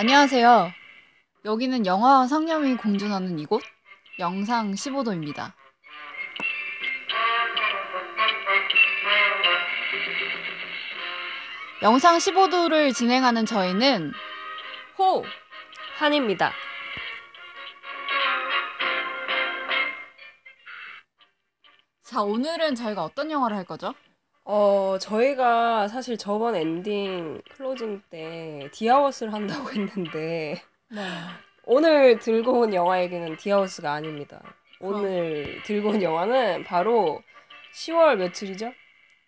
안녕하세요. 여기는 영화와 상념이 공존하는 이곳 영상 15도입니다. 영상 15도를 진행하는 저희는 호 한입니다. 자, 오늘은 저희가 어떤 영화를 할 거죠? 어, 저희가 사실 저번 엔딩 클로징 때 The Hours를 한다고 했는데 네. 오늘 들고 온 영화 얘기는 디아워스가 아닙니다. 오늘 들고 온 영화는 바로 10월 며칠이죠?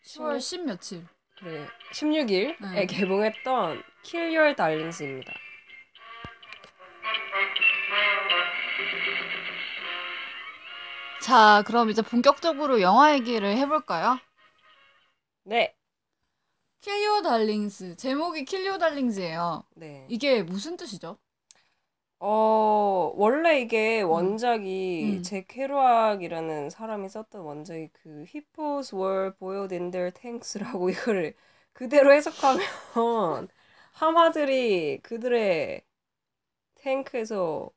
10월 10 며칠. 그래. 16일에 네. 개봉했던 Kill Your Darlings입니다. 자, 그럼 이제 본격적으로 영화 얘기를 해볼까요? 네. 킬리오 달링스. 제목이 킬리오 달링스예요. 네. 이게 무슨 뜻이죠? 어, 원래 이게 원작이 음. 잭 케루악이라는 사람이 썼던 원작이 그 Hippos were boiled in their tanks라고 이거를 그대로 해석하면 하마들이 그들의 탱크에서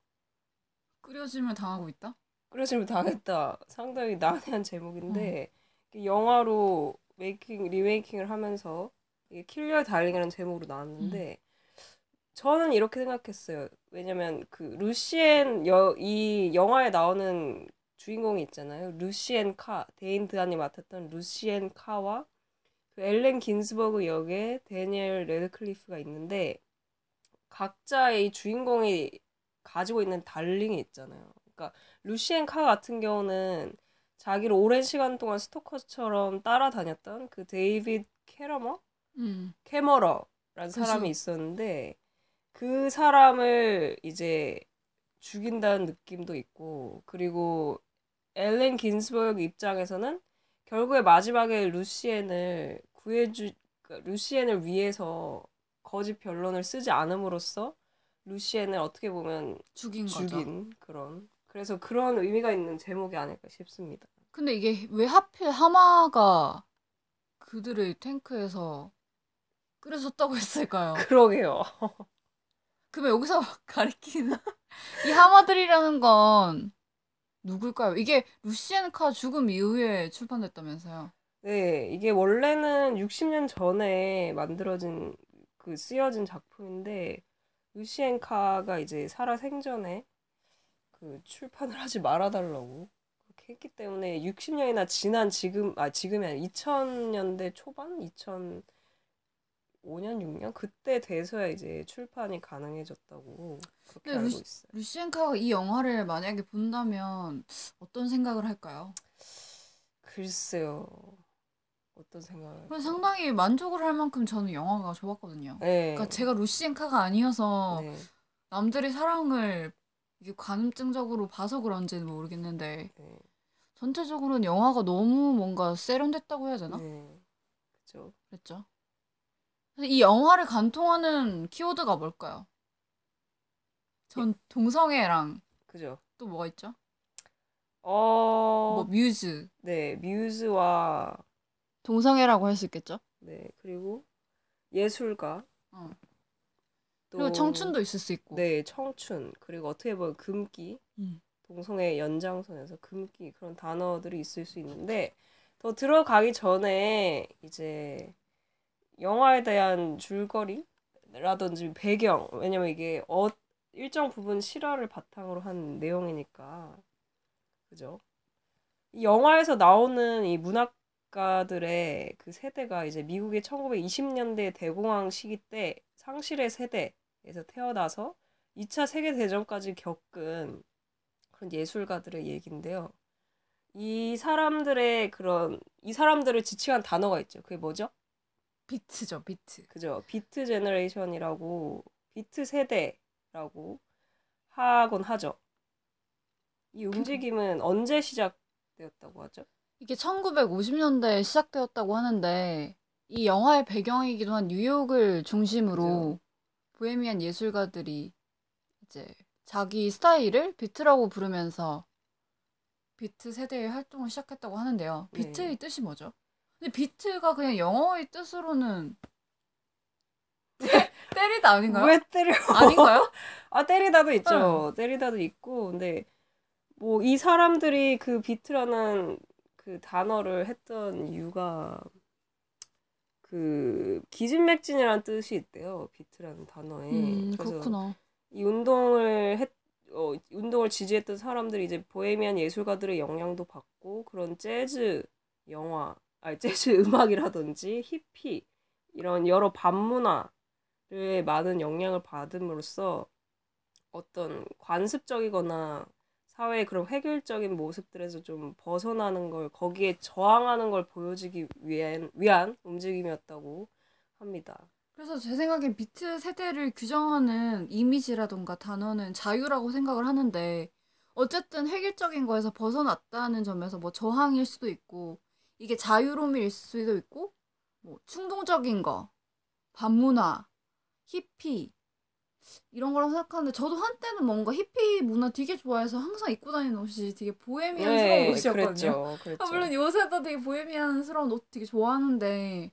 끓여짐을 당하고 있다? 끓여짐을 당했다. 상당히 난해한 어. 제목인데 이게 영화로 making remaking을 하면서 이게 Kill Your Darling이라는 제목으로 나왔는데 저는 이렇게 생각했어요. 왜냐면 그 루시엔 여, 이 영화에 나오는 주인공이 있잖아요. 루시엔 카 데인 드한이 맡았던 루시엔 카와 그 엘렌 긴스버그 역의 데니엘 레드클리프가 있는데 각자의 이 주인공이 가지고 있는 darling이 있잖아요. 그러니까 루시엔 카 같은 경우는 자기를 오랜 시간 동안 스토커처럼 따라다녔던 그 데이빗 캐러머? 음. 캐머러라는 그죠. 사람이 있었는데 그 사람을 이제 죽인다는 느낌도 있고 그리고 엘렌 긴스버그 입장에서는 결국에 마지막에 루시엔을 구해주 그러니까 루시엔을 위해서 거짓 변론을 쓰지 않음으로써 루시엔을 어떻게 보면 죽인. 죽인 그런 그래서 그런 의미가 있는 제목이 아닐까 싶습니다. 근데 이게 왜 하필 하마가 그들의 탱크에서 끓여졌다고 했을까요? 그러게요. 그러면 여기서 가리키는 이 하마들이라는 건 누굴까요? 이게 루시엔 카 죽음 이후에 출판됐다면서요. 네, 이게 원래는 60년 전에 만들어진 그 쓰여진 작품인데 루시엔 카가 이제 살아 생전에 그 출판을 하지 말아달라고 그렇게 했기 때문에 60년이나 지난 지금 아 지금이 아니라 2000년대 초반 2005년 6년 그때 돼서야 이제 출판이 가능해졌다고 그렇게 알고 루시- 있어요. 루시엔 카가 이 영화를 만약에 본다면 어떤 생각을 할까요? 글쎄요. 어떤 생각을? 그건 상당히 만족을 할 만큼 저는 영화가 좋았거든요. 네. 그러니까 제가 루시엔 카가 아니어서 네. 남들의 사랑을 이게 관음증적으로 봐서 그런지는 모르겠는데 네. 전체적으로는 영화가 너무 뭔가 세련됐다고 해야 되나? 네. 그죠. 그랬죠. 이 영화를 관통하는 키워드가 뭘까요? 전 동성애랑 그죠. 또 뭐가 있죠? 어, 뭐 뮤즈, 네, 뮤즈와 동성애라고 할 수 있겠죠? 네, 그리고 예술가. 어. 또 그리고 청춘도 있을 수 있고. 네, 청춘. 그리고 어떻게 보면 금기. 음. 동성애 연장선에서 금기 그런 단어들이 있을 수 있는데 더 들어가기 전에 이제 영화에 대한 줄거리라든지 배경 왜냐면 이게 어, 일정 부분 실화를 바탕으로 한 내용이니까 그죠? 이 영화에서 나오는 이 문학가들의 그 세대가 이제 미국의 1920년대 대공황 시기 때 상실의 세대 에서 태어나서 2차 세계대전까지 겪은 그런 예술가들의 얘기인데요. 이 사람들의 그런 이 사람들을 지칭한 단어가 있죠. 그게 뭐죠? 비트죠, 비트. 그죠? Beat Generation이라고 비트 세대라고 하곤 하죠. 이 움직임은 언제 시작되었다고 하죠? 이게 1950년대에 시작되었다고 하는데 이 영화의 배경이기도 한 뉴욕을 중심으로 보헤미안 예술가들이 이제 자기 스타일을 비트라고 부르면서 비트 세대의 활동을 시작했다고 하는데요. 네. 비트의 뜻이 뭐죠? 근데 비트가 그냥 영어의 뜻으로는 때리다 아닌가요? 왜 때려? 아닌가요? 아 때리다도 있죠. 때리다도 있고 근데 뭐 이 사람들이 그 비트라는 그 단어를 했던 이유가 그 기진맥진이라는 뜻이 있대요. 비트라는 단어에. 음, 그래서 그렇구나. 이 운동을 했 어, 운동을 지지했던 사람들이 이제 보헤미안 예술가들의 영향도 받고 그런 재즈 영화, 아니 재즈 음악이라든지 히피 이런 여러 반문화를 많은 영향을 받음으로써 어떤 관습적이거나 사회의 그런 획일적인 모습들에서 좀 벗어나는 걸 거기에 저항하는 걸 보여주기 위한, 위한 움직임이었다고 합니다. 그래서 제 생각엔 비트 세대를 규정하는 이미지라던가 단어는 자유라고 생각을 하는데 어쨌든 획일적인 거에서 벗어났다는 점에서 뭐 저항일 수도 있고 이게 자유로움일 수도 있고 뭐 충동적인 거, 반문화, 히피 이런 거라고 생각하는데 저도 한때는 뭔가 히피 문화 되게 좋아해서 항상 입고 다니는 옷이 되게 보헤미안스러운 옷이었거든요. 그랬죠. 그랬죠. 아, 물론 요새도 되게 보헤미안스러운 옷 되게 좋아하는데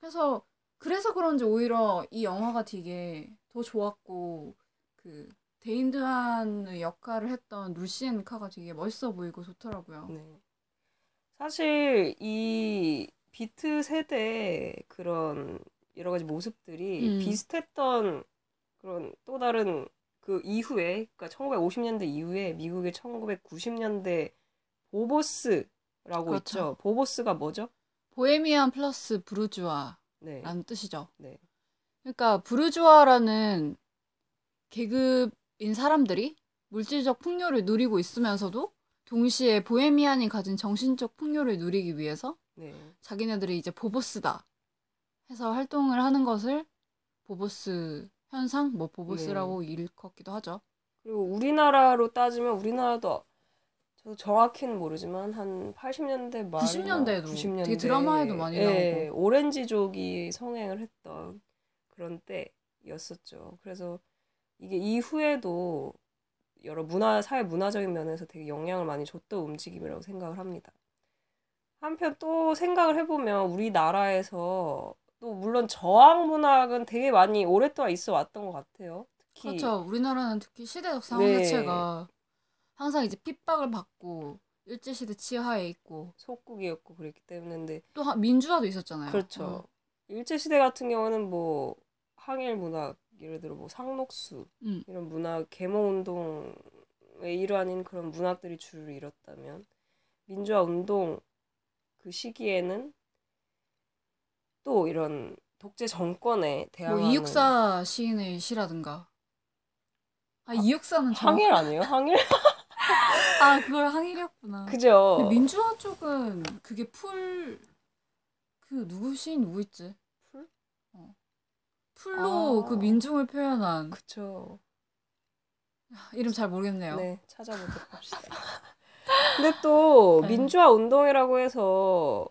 그래서 그래서 그런지 오히려 이 영화가 되게 더 좋았고 그 데인드한의 역할을 했던 루시엔 카가 되게 멋있어 보이고 좋더라고요. 네. 사실 이 비트 세대 그런 여러 가지 모습들이 음. 비슷했던 그런 또 다른 그 이후에 그러니까 1950년대 이후에 미국의 1990년대 보보스라고 그렇죠. 있죠. 보보스가 뭐죠? 보헤미안 플러스 부르주아라는 네. 뜻이죠. 네. 그러니까 부르주아라는 계급인 사람들이 물질적 풍요를 누리고 있으면서도 동시에 보헤미안이 가진 정신적 풍요를 누리기 위해서 네. 자기네들이 이제 보보스다 해서 활동을 하는 것을 보보스 현상, 뭐 보보스라고 일컫기도 하죠. 그리고 우리나라로 따지면 우리나라도 저도 정확히는 모르지만 한 80년대 말 90년대 에도 90년대 되게 드라마에도 많이 예, 나오고. 오렌지족이 성행을 했던 그런 때였었죠. 그래서 이게 이후에도 여러 문화 사회 문화적인 면에서 되게 영향을 많이 줬던 움직임이라고 생각을 합니다. 한편 또 생각을 해보면 우리나라에서 또 물론 저항 문학은 되게 많이 오랫동안 있어 왔던 것 같아요. 특히 그렇죠. 우리나라는 특히 시대적 상황 네. 자체가 항상 이제 핍박을 받고 일제 시대 치하에 있고 속국이었고 그랬기 때문에 또 하- 민주화도 있었잖아요. 그렇죠. 어. 일제 시대 같은 경우는 뭐 항일 문학 예를 들어 뭐 상록수 음. 이런 문학 계몽 운동의 일환인 그런 문학들이 주를 이뤘다면 민주화 운동 그 시기에는 또 이런 독재 정권에 뭐 대항하는 이육사 시인의 시라든가. 아 이육사는 저. 항일 아니에요? 항일? 아 그걸 항일이었구나. 그죠? 민주화 쪽은 그게 풀 그 누구 시인 누구 있지? 풀? 어. 풀로 아. 그 민중을 표현한 그쵸. 이름 잘 모르겠네요. 네, 찾아보도록 합시다. 근데 또 네. 민주화 운동이라고 해서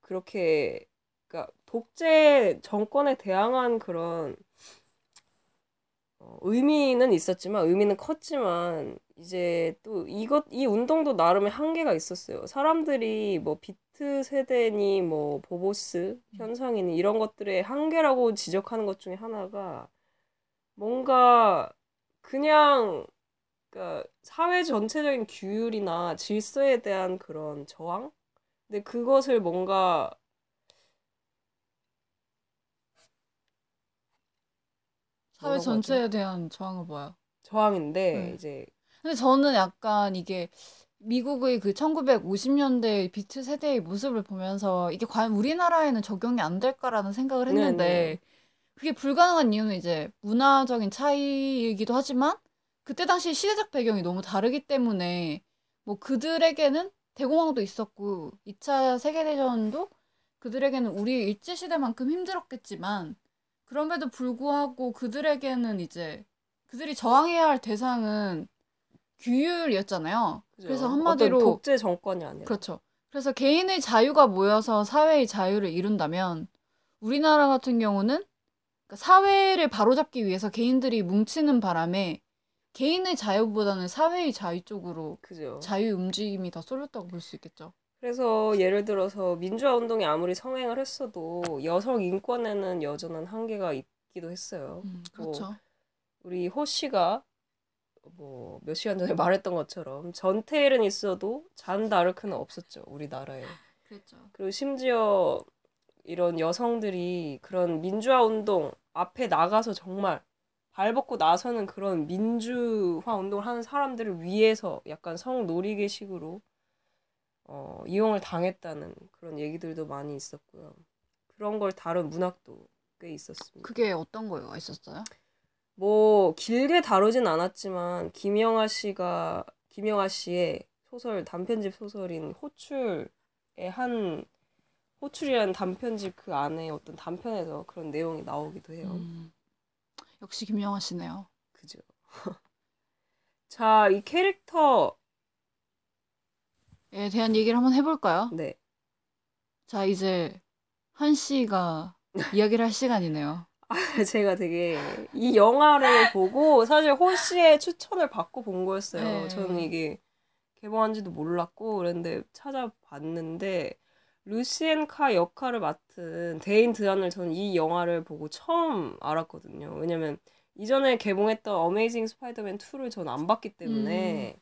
그렇게 그러니까 독재 정권에 대항한 그런 어, 의미는 있었지만 의미는 컸지만 이제 또 이것 이 운동도 나름의 한계가 있었어요. 사람들이 뭐 비트 세대니 뭐 보보스 현상이니 이런 것들의 한계라고 지적하는 것 중에 하나가 뭔가 그냥 그러니까 사회 전체적인 규율이나 질서에 대한 그런 저항? 근데 그것을 뭔가 사회 전체에 대한 저항을 봐요. 저항인데 네. 이제 근데 저는 약간 이게 미국의 그 1950년대 비트 세대의 모습을 보면서 이게 과연 우리나라에는 적용이 안 될까라는 생각을 했는데 네네. 그게 불가능한 이유는 이제 문화적인 차이이기도 하지만 그때 당시 시대적 배경이 너무 다르기 때문에 뭐 그들에게는 대공황도 있었고 2차 세계대전도 그들에게는 우리 일제시대만큼 힘들었겠지만 그럼에도 불구하고 그들에게는 이제 그들이 저항해야 할 대상은 규율이었잖아요. 그죠? 그래서 어떤 한마디로 독재 정권이 아니라 그렇죠. 그래서 개인의 자유가 모여서 사회의 자유를 이룬다면 우리나라 같은 경우는 그러니까 사회를 바로잡기 위해서 개인들이 뭉치는 바람에 개인의 자유보다는 사회의 자유 쪽으로 그죠. 자유 움직임이 더 쏠렸다고 볼 수 있겠죠. 그래서 예를 들어서 민주화 운동이 아무리 성행을 했어도 여성 인권에는 여전한 한계가 있기도 했어요. 음, 뭐 그렇죠. 우리 호 씨가 뭐 몇 시간 전에 말했던 것처럼 전태일은 있어도 잔 다르크는 없었죠. 우리나라에. 그랬죠. 그리고 심지어 이런 여성들이 그런 민주화 운동 앞에 나가서 정말 발벗고 나서는 그런 민주화 운동을 하는 사람들을 위해서 약간 성노리개식으로 어, 이용을 당했다는 그런 얘기들도 많이 있었고요. 그런 걸 다룬 문학도 꽤 있었습니다. 그게 어떤 거가 있었어요? 뭐 길게 다루진 않았지만 김영하 씨가 김영하 씨의 소설 단편집 소설인 호출의 한 호출이라는 단편집 그 안에 어떤 단편에서 그런 내용이 나오기도 해요. 음, 역시 김영하 씨네요. 그죠. 자, 이 캐릭터 에 대한 얘기를 한번 해볼까요? 네. 자, 이제 한 씨가 이야기를 할 시간이네요. 제가 되게 이 영화를 보고 사실 호 씨의 추천을 받고 본 거였어요. 네. 저는 이게 개봉한지도 몰랐고 그랬는데 찾아봤는데 루시엔 카 역할을 맡은 데인 드한을 저는 이 영화를 보고 처음 알았거든요. 왜냐면 이전에 개봉했던 어메이징 스파이더맨 2를 저는 안 봤기 때문에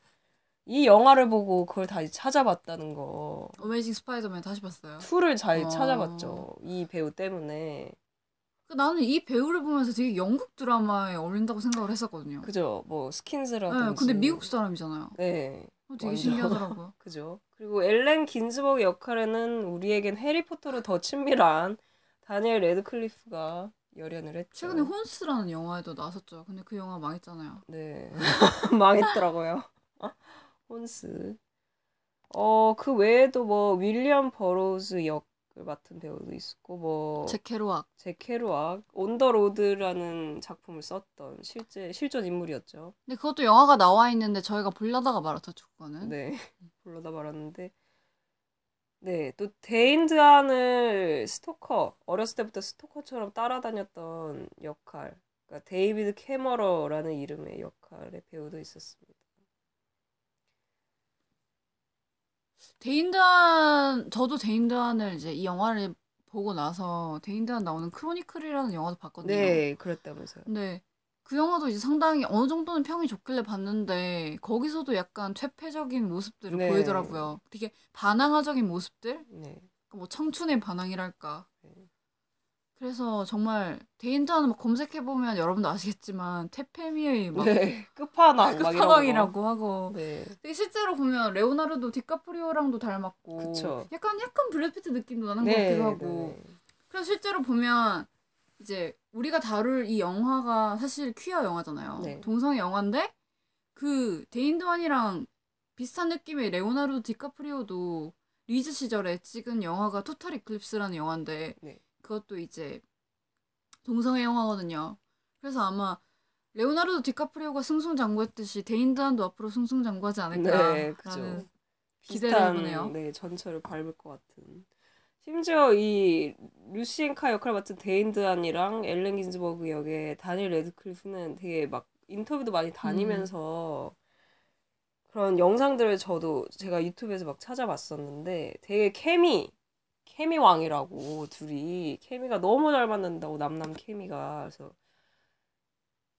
이 영화를 보고 그걸 다시 찾아봤다는 거. 어메이징 스파이더맨 다시 봤어요. 2를 잘 어. 찾아봤죠. 이 배우 때문에. 그 나는 이 배우를 보면서 되게 영국 드라마에 어울린다고 생각을 했었거든요. 그죠? 뭐 스킨즈라든지. 네, 근데 미국 사람이잖아요. 네. 어, 되게 완전. 신기하더라고요. 그죠? 그리고 앨런 긴즈버그 역할에는 우리에겐 해리포터로 더 친밀한 다니엘 래드클리프가 열연을 했죠. 최근에 혼스라는 영화에도 나왔었죠. 근데 그 영화 망했잖아요. 네. 망했더라고요. 혼스. 어, 그 외에도 뭐 윌리엄 버로우즈 역을 맡은 배우도 있었고 뭐 잭 케루악. 잭 케루악 온더 로드라는 작품을 썼던 실제 실존 인물이었죠. 근데 그것도 영화가 나와 있는데 저희가 보려다가 말았죠, 그거는. 네. 보려다 말았는데. 네, 또 데인 드한을 스토커, 어렸을 때부터 스토커처럼 따라다녔던 역할. 그러니까 데이비드 캐머러라는 이름의 역할의 배우도 있었습니다. 데인 드한 저도 데인 드한을 이제 이 영화를 보고 나서 데인 드한 나오는 크로니클이라는 영화도 봤거든요. 네, 그랬다면서요. 근데 그 영화도 이제 상당히 어느 정도는 평이 좋길래 봤는데 거기서도 약간 퇴폐적인 모습들을 네. 보이더라고요. 되게 반항아적인 모습들? 네. 뭐 청춘의 반항이랄까. 네. 그래서 정말 데인드한 검색해 보면 여러분도 아시겠지만 테페미의 막 네, 끝판왕. 끝판왕이라고 하고 네. 실제로 보면 레오나르도 디카프리오랑도 닮았고 그쵸. 약간 약간 브래피트 느낌도 나는 것 네, 같기도 하고 네. 그래서 실제로 보면 이제 우리가 다룰 이 영화가 사실 퀴어 영화잖아요. 네. 동성애 영화인데 그 데인 드한이랑 비슷한 느낌의 레오나르도 디카프리오도 리즈 시절에 찍은 영화가 토탈 이클립스라는 영화인데 네. 그것도 이제 동성애 영화거든요. 그래서 아마 레오나르도 디카프리오가 승승장구했듯이 데인 드한도 앞으로 승승장구하지 않을까라는 네, 그죠. 기대를 해보네요. 네, 전철을 밟을 것 같은. 심지어 이 루시엔 카 역할 맡은 데인 드한이랑 앨런 긴즈버그 역의 다니엘 래드클리프는 되게 막 인터뷰도 많이 다니면서 그런 영상들을 저도 제가 유튜브에서 막 찾아봤었는데 되게 케미 케미 왕이라고 둘이 케미가 너무 잘 맞는다고 남남 케미가 그래서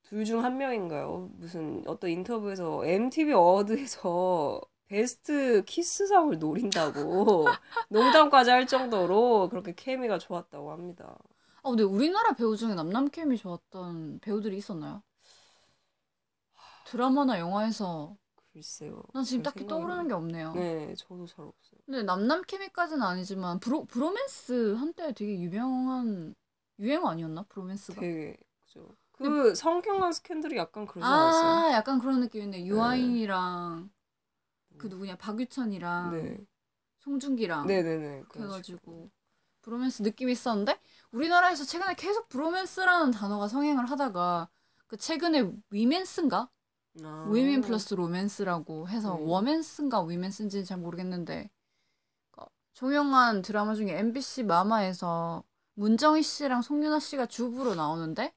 둘 중 한 명인가요? 무슨 어떤 인터뷰에서 MTV 어워드에서 베스트 키스상을 노린다고 농담까지 할 정도로 그렇게 케미가 좋았다고 합니다. 아 근데 우리나라 배우 중에 남남 케미 좋았던 배우들이 있었나요? 드라마나 영화에서 글쎄요. 난 지금 잘 딱히 생각이 떠오르는 게 없네요. 네, 저도 잘 없어요. 근데 남남 케미까지는 아니지만 브로, 브로맨스 한때 되게 유명한 유행 아니었나? 브로맨스가? 되게 그죠. 그 성균관 스캔들이 약간 그러지 않았어요? 아 약간 그런 느낌인데 유아인이랑 그 누구냐 박유천이랑 네, 송중기랑 네, 네, 네. 그렇게 해가지고 브로맨스 느낌이 있었는데 우리나라에서 최근에 계속 브로맨스라는 단어가 성행을 하다가 그 최근에 위맨스인가? 아. 우먼 플러스 로맨스라고 해서 네. 워맨스인가 위맨스인지는 잘 모르겠는데 그 종영한 드라마 중에 MBC 마마에서 문정희 씨랑 송윤아 씨가 주부로 나오는데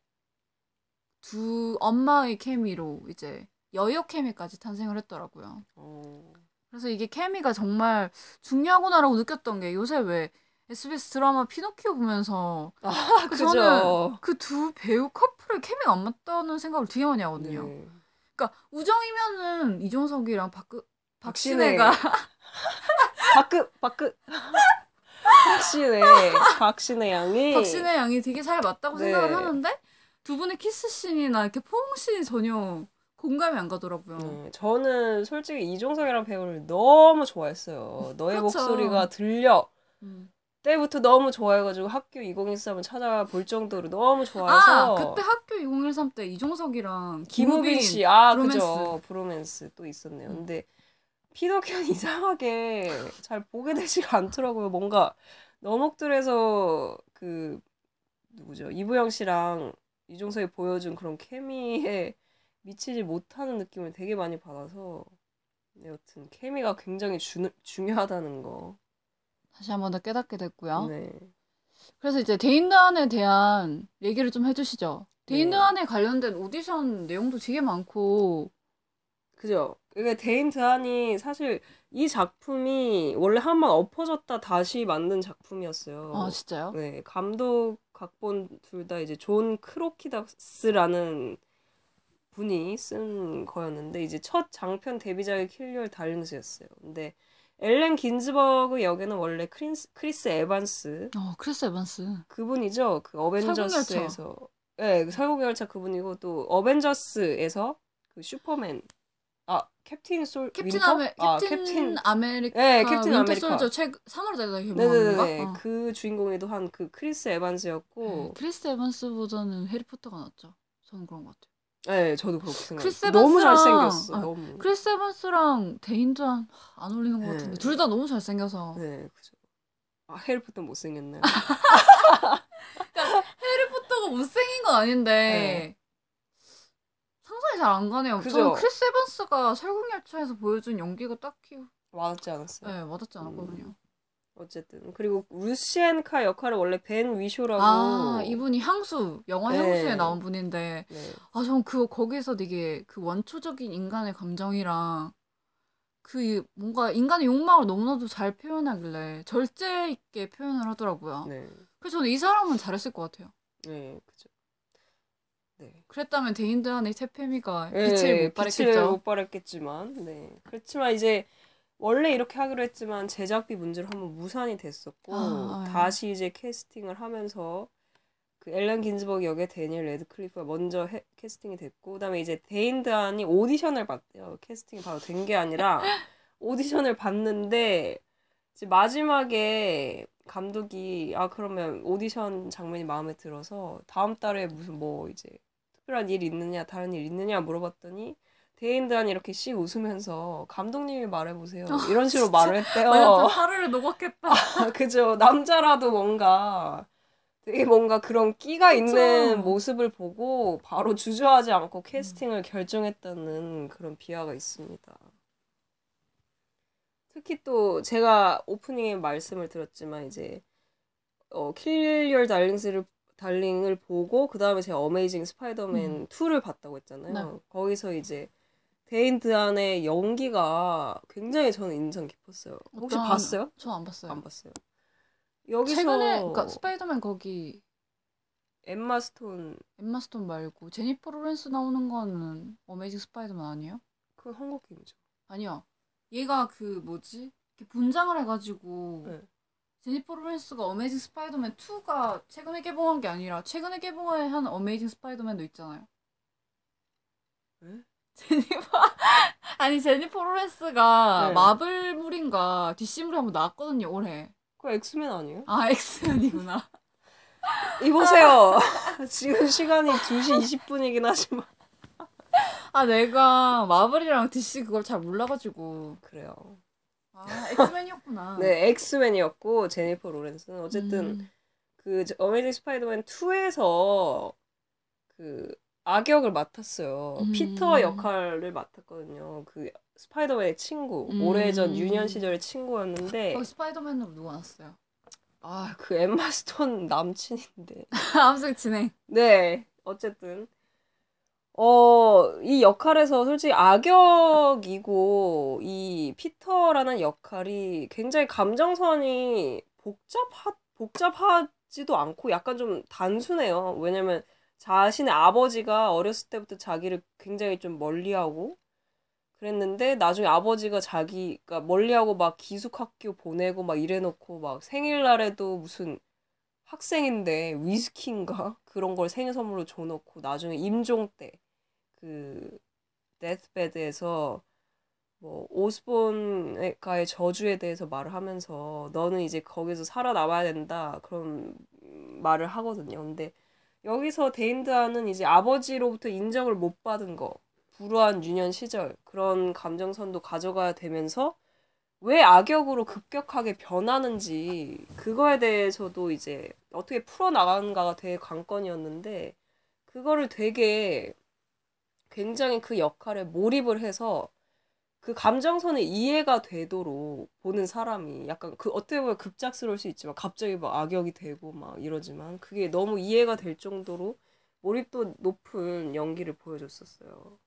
두 엄마의 케미로 이제 여여 케미까지 탄생을 했더라고요. 어. 그래서 이게 케미가 정말 중요하구나라고 느꼈던 게 요새 왜 SBS 드라마 피노키오 보면서 아, 그. 저는 그 두 배우 커플의 케미가 안 맞다는 생각을 되게 많이 하거든요. 네. 그러니까 우정이면은 이종석이랑 박신혜. 박신혜가 박급 박급 박신혜 박신혜 양이 박신혜 양이 되게 잘 맞다고 네. 생각을 하는데 두 분의 키스 씬이나 이렇게 포옹 씬이 전혀 공감이 안 가더라고요. 네, 저는 솔직히 이종석이라는 배우를 너무 좋아했어요. 너의 그렇죠. 목소리가 들려 음. 때부터 너무 좋아해가지고 학교 2013을 찾아볼 정도로 너무 아 좋아해서 그때 학교 2013 때 이종석이랑 김우빈 씨, 아 브로맨스. 그죠 브로맨스 또 있었네요. 근데 피노키오는 이상하게 잘 보게 되지가 않더라고요. 뭔가 너목들에서 그 누구죠 이부영 씨랑 이종석이 보여준 그런 케미에 미치지 못하는 느낌을 되게 많이 받아서 네, 여튼 케미가 굉장히 주, 중요하다는 거. 다시 한 번 더 깨닫게 됐고요. 네. 그래서 이제 데인드한에 대한 얘기를 좀 해주시죠. 네. 데인드한에 관련된 오디션 내용도 되게 많고 그죠. 이게 데인 드한이 사실 이 작품이 원래 한 번 엎어졌다 다시 만든 작품이었어요. 아 진짜요? 네, 감독, 각본 둘 다 이제 존 크로키다스라는 분이 쓴 거였는데 이제 첫 장편 데뷔작이 킬 유어 달링스였어요. 근데 앨런 긴즈버그 역에는 원래 크리스, 크리스 에반스 어 크리스 에반스. 그분이죠. 그 어벤져스에서 네, 그 설국열차 그분이고 또 어벤져스에서 그 슈퍼맨 아 캡틴 솔 캡틴 윈터? 아메 아, 캡틴 아메리카 네, 캡틴 윈터 아메리카. 솔저 최 3월에 대다 개봉한 건가? 어. 그 주인공에도 한 그 크리스 에반스였고 네, 크리스 에반스보다는 해리포터가 낫죠. 저는 그런 것 같아요. 네, 저도 그렇게 생각해요. 크리스 너무 잘생겼어. 아, 너무. 크리스 에반스랑 데인 드한 안 어울리는 것 네. 같은데 둘다 너무 잘생겨서 네, 그죠. 아, 해리포터 못생겼나요? 해리포터가 못생긴 건 아닌데 상상이 잘 안 가네요. 네. 그죠? 저는 크리스 에반스가 설국열차에서 보여준 연기가 딱히 맞지 않았어요. 네, 와닿지 않았거든요. 어쨌든 그리고 루시엔 카 역할을 원래 벤 위쇼라고 아 이분이 향수 영화 네. 향수에 나온 분인데 네, 아 전 그 거기서 되게 그 원초적인 인간의 감정이랑 그 뭔가 인간의 욕망을 너무나도 잘 표현하길래 절제 있게 표현을 하더라고요. 네, 그래서 저는 이 사람은 잘했을 것 같아요. 네, 그죠. 네. 그랬다면 데인드한의 태페미가 네, 빛을 못 빛을 발했겠죠. 못 발했겠지만, 네. 그렇지만 이제 원래 이렇게 하기로 했지만 제작비 문제로 한번 무산이 됐었고 아, 네. 다시 이제 캐스팅을 하면서 그 앨런 긴즈버그 역의 데니엘 레드클리프가 먼저 해- 캐스팅이 됐고 그다음에 이제 데인드안이 오디션을 봤대요. 캐스팅이 바로 된 게 아니라 오디션을 봤는데 이제 마지막에 감독이 아 그러면 오디션 장면이 마음에 들어서 다음 달에 무슨 뭐 이제 특별한 일 있느냐 다른 일 있느냐 물어봤더니 데인드안이 이렇게 씩 웃으면서 감독님이 말해보세요 이런 식으로 말을 했대요. 완전 하루를 녹았겠다. 아, 그죠. 남자라도 뭔가 되게 뭔가 그런 끼가 있는 그쵸. 모습을 보고 바로 주저하지 않고 캐스팅을 결정했다는 그런 비하가 있습니다. 특히 또 제가 오프닝에 말씀을 드렸지만 이제 어, 킬 유어 달링스를 달링을 보고 그 다음에 제가 어메이징 스파이더맨 음. 2를 봤다고 했잖아요. 네. 거기서 이제 데인 드한의 연기가 굉장히 저는 인상 깊었어요. 혹시 어떤- 봤어요? 저 안 봤어요. 안 봤어요. 여기서 최근에 그러니까 스파이더맨 거기 엠마 스톤 엠마 스톤 말고 제니퍼 로렌스 나오는 거는 어메이징 스파이더맨 아니에요? 그 한국 게임이죠. 아니요. 얘가 그 뭐지? 이렇게 분장을 해가지고 네. 제니퍼 로렌스가 어메이징 스파이더맨 2가 최근에 개봉한 게 아니라 최근에 개봉한 어메이징 스파이더맨도 있잖아요. 네? 제니퍼 아니 제니퍼 로렌스가 네. 마블물인가 DC물에 한번 나왔거든요 올해. 그 엑스맨 아니에요? 아 엑스맨이구나. 이보세요. 지금 시간이 2시 20분이긴 하지만 아 내가 마블이랑 DC 그걸 잘 몰라가지고 그래요. 아 엑스맨이었구나. 네, 엑스맨이었고 제니퍼 로렌스는 어쨌든 음. 그 어메이징 스파이더맨 2에서 그 악역을 맡았어요. 음. 피터 역할을 맡았거든요. 그 스파이더맨의 친구. 음. 오래전 유년 시절의 친구였는데 거기 스파이더맨으로 누가 나왔어요? 아, 그 엠마 스톤 남친인데. 아무튼 진행. 네, 어쨌든 어, 이 역할에서 솔직히 악역이고, 이 피터라는 역할이 굉장히 감정선이 복잡하, 복잡하지도 않고 약간 좀 단순해요. 왜냐면 자신의 아버지가 어렸을 때부터 자기를 굉장히 좀 멀리하고, 그랬는데 나중에 아버지가 자기가 멀리하고 막 기숙학교 보내고 막 이래놓고 막 생일날에도 무슨 학생인데 위스키인가 그런 걸 생일 선물로 줘놓고 나중에 임종 때 그 데스베드에서 뭐 오스본과의 저주에 대해서 말을 하면서 너는 이제 거기서 살아남아야 된다 그런 말을 하거든요. 근데 여기서 데인드아는 이제 아버지로부터 인정을 못 받은 거 불우한 유년 시절 그런 감정선도 가져가야 되면서 왜 악역으로 급격하게 변하는지 그거에 대해서도 이제 어떻게 풀어나가는가가 되게 관건이었는데 그거를 되게 굉장히 그 역할에 몰입을 해서 그 감정선이 이해가 되도록 보는 사람이 약간 그 어떻게 보면 급작스러울 수 있지만 갑자기 막 악역이 되고 막 이러지만 그게 너무 이해가 될 정도로 몰입도 높은 연기를 보여줬었어요.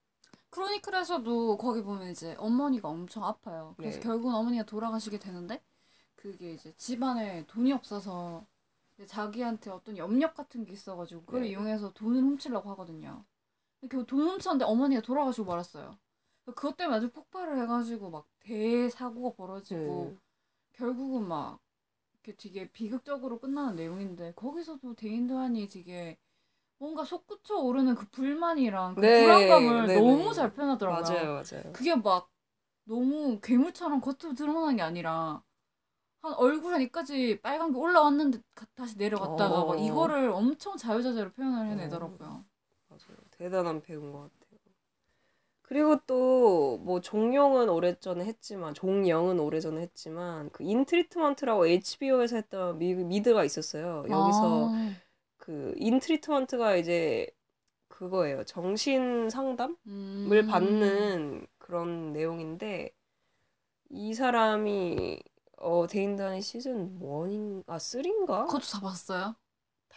크로니클에서도 거기 보면 이제 어머니가 엄청 아파요. 그래서 네. 결국은 어머니가 돌아가시게 되는데 그게 이제 집안에 돈이 없어서 자기한테 어떤 염력 같은 게 있어가지고 그걸 네. 이용해서 돈을 훔치려고 하거든요. 그돈 훔쳤는데 어머니가 돌아가시고 말았어요. 그것 때문에 아주 폭발을 해가지고 막 대사고가 벌어지고 네. 결국은 막 이렇게 되게 비극적으로 끝나는 내용인데 거기서도 대인도안이 되게 뭔가 솟구쳐 오르는 그 불만이랑 그 네, 불안감을 네네. 너무 잘 표현하더라고요. 맞아요, 맞아요. 그게 막 너무 괴물처럼 겉으로 드러나는 게 아니라 한 얼굴 한 여기까지 빨간 게 올라왔는데 가- 다시 내려갔다가 어. 막 이거를 엄청 자유자재로 표현을 해내더라고요. 맞아요. 대단한 배우인 것 같아요. 그리고 또 뭐 종용은 오래전에 했지만 종영은 오래전에 했지만 그 In Treatment라고 HBO에서 했던 미, 미드가 있었어요. 여기서 아, 그 인트리트먼트가 이제 그거예요. 정신 상담을 음. 받는 그런 내용인데 이 사람이 어 데인단의 시즌 1인 아 3인가? 그것도 다 봤어요?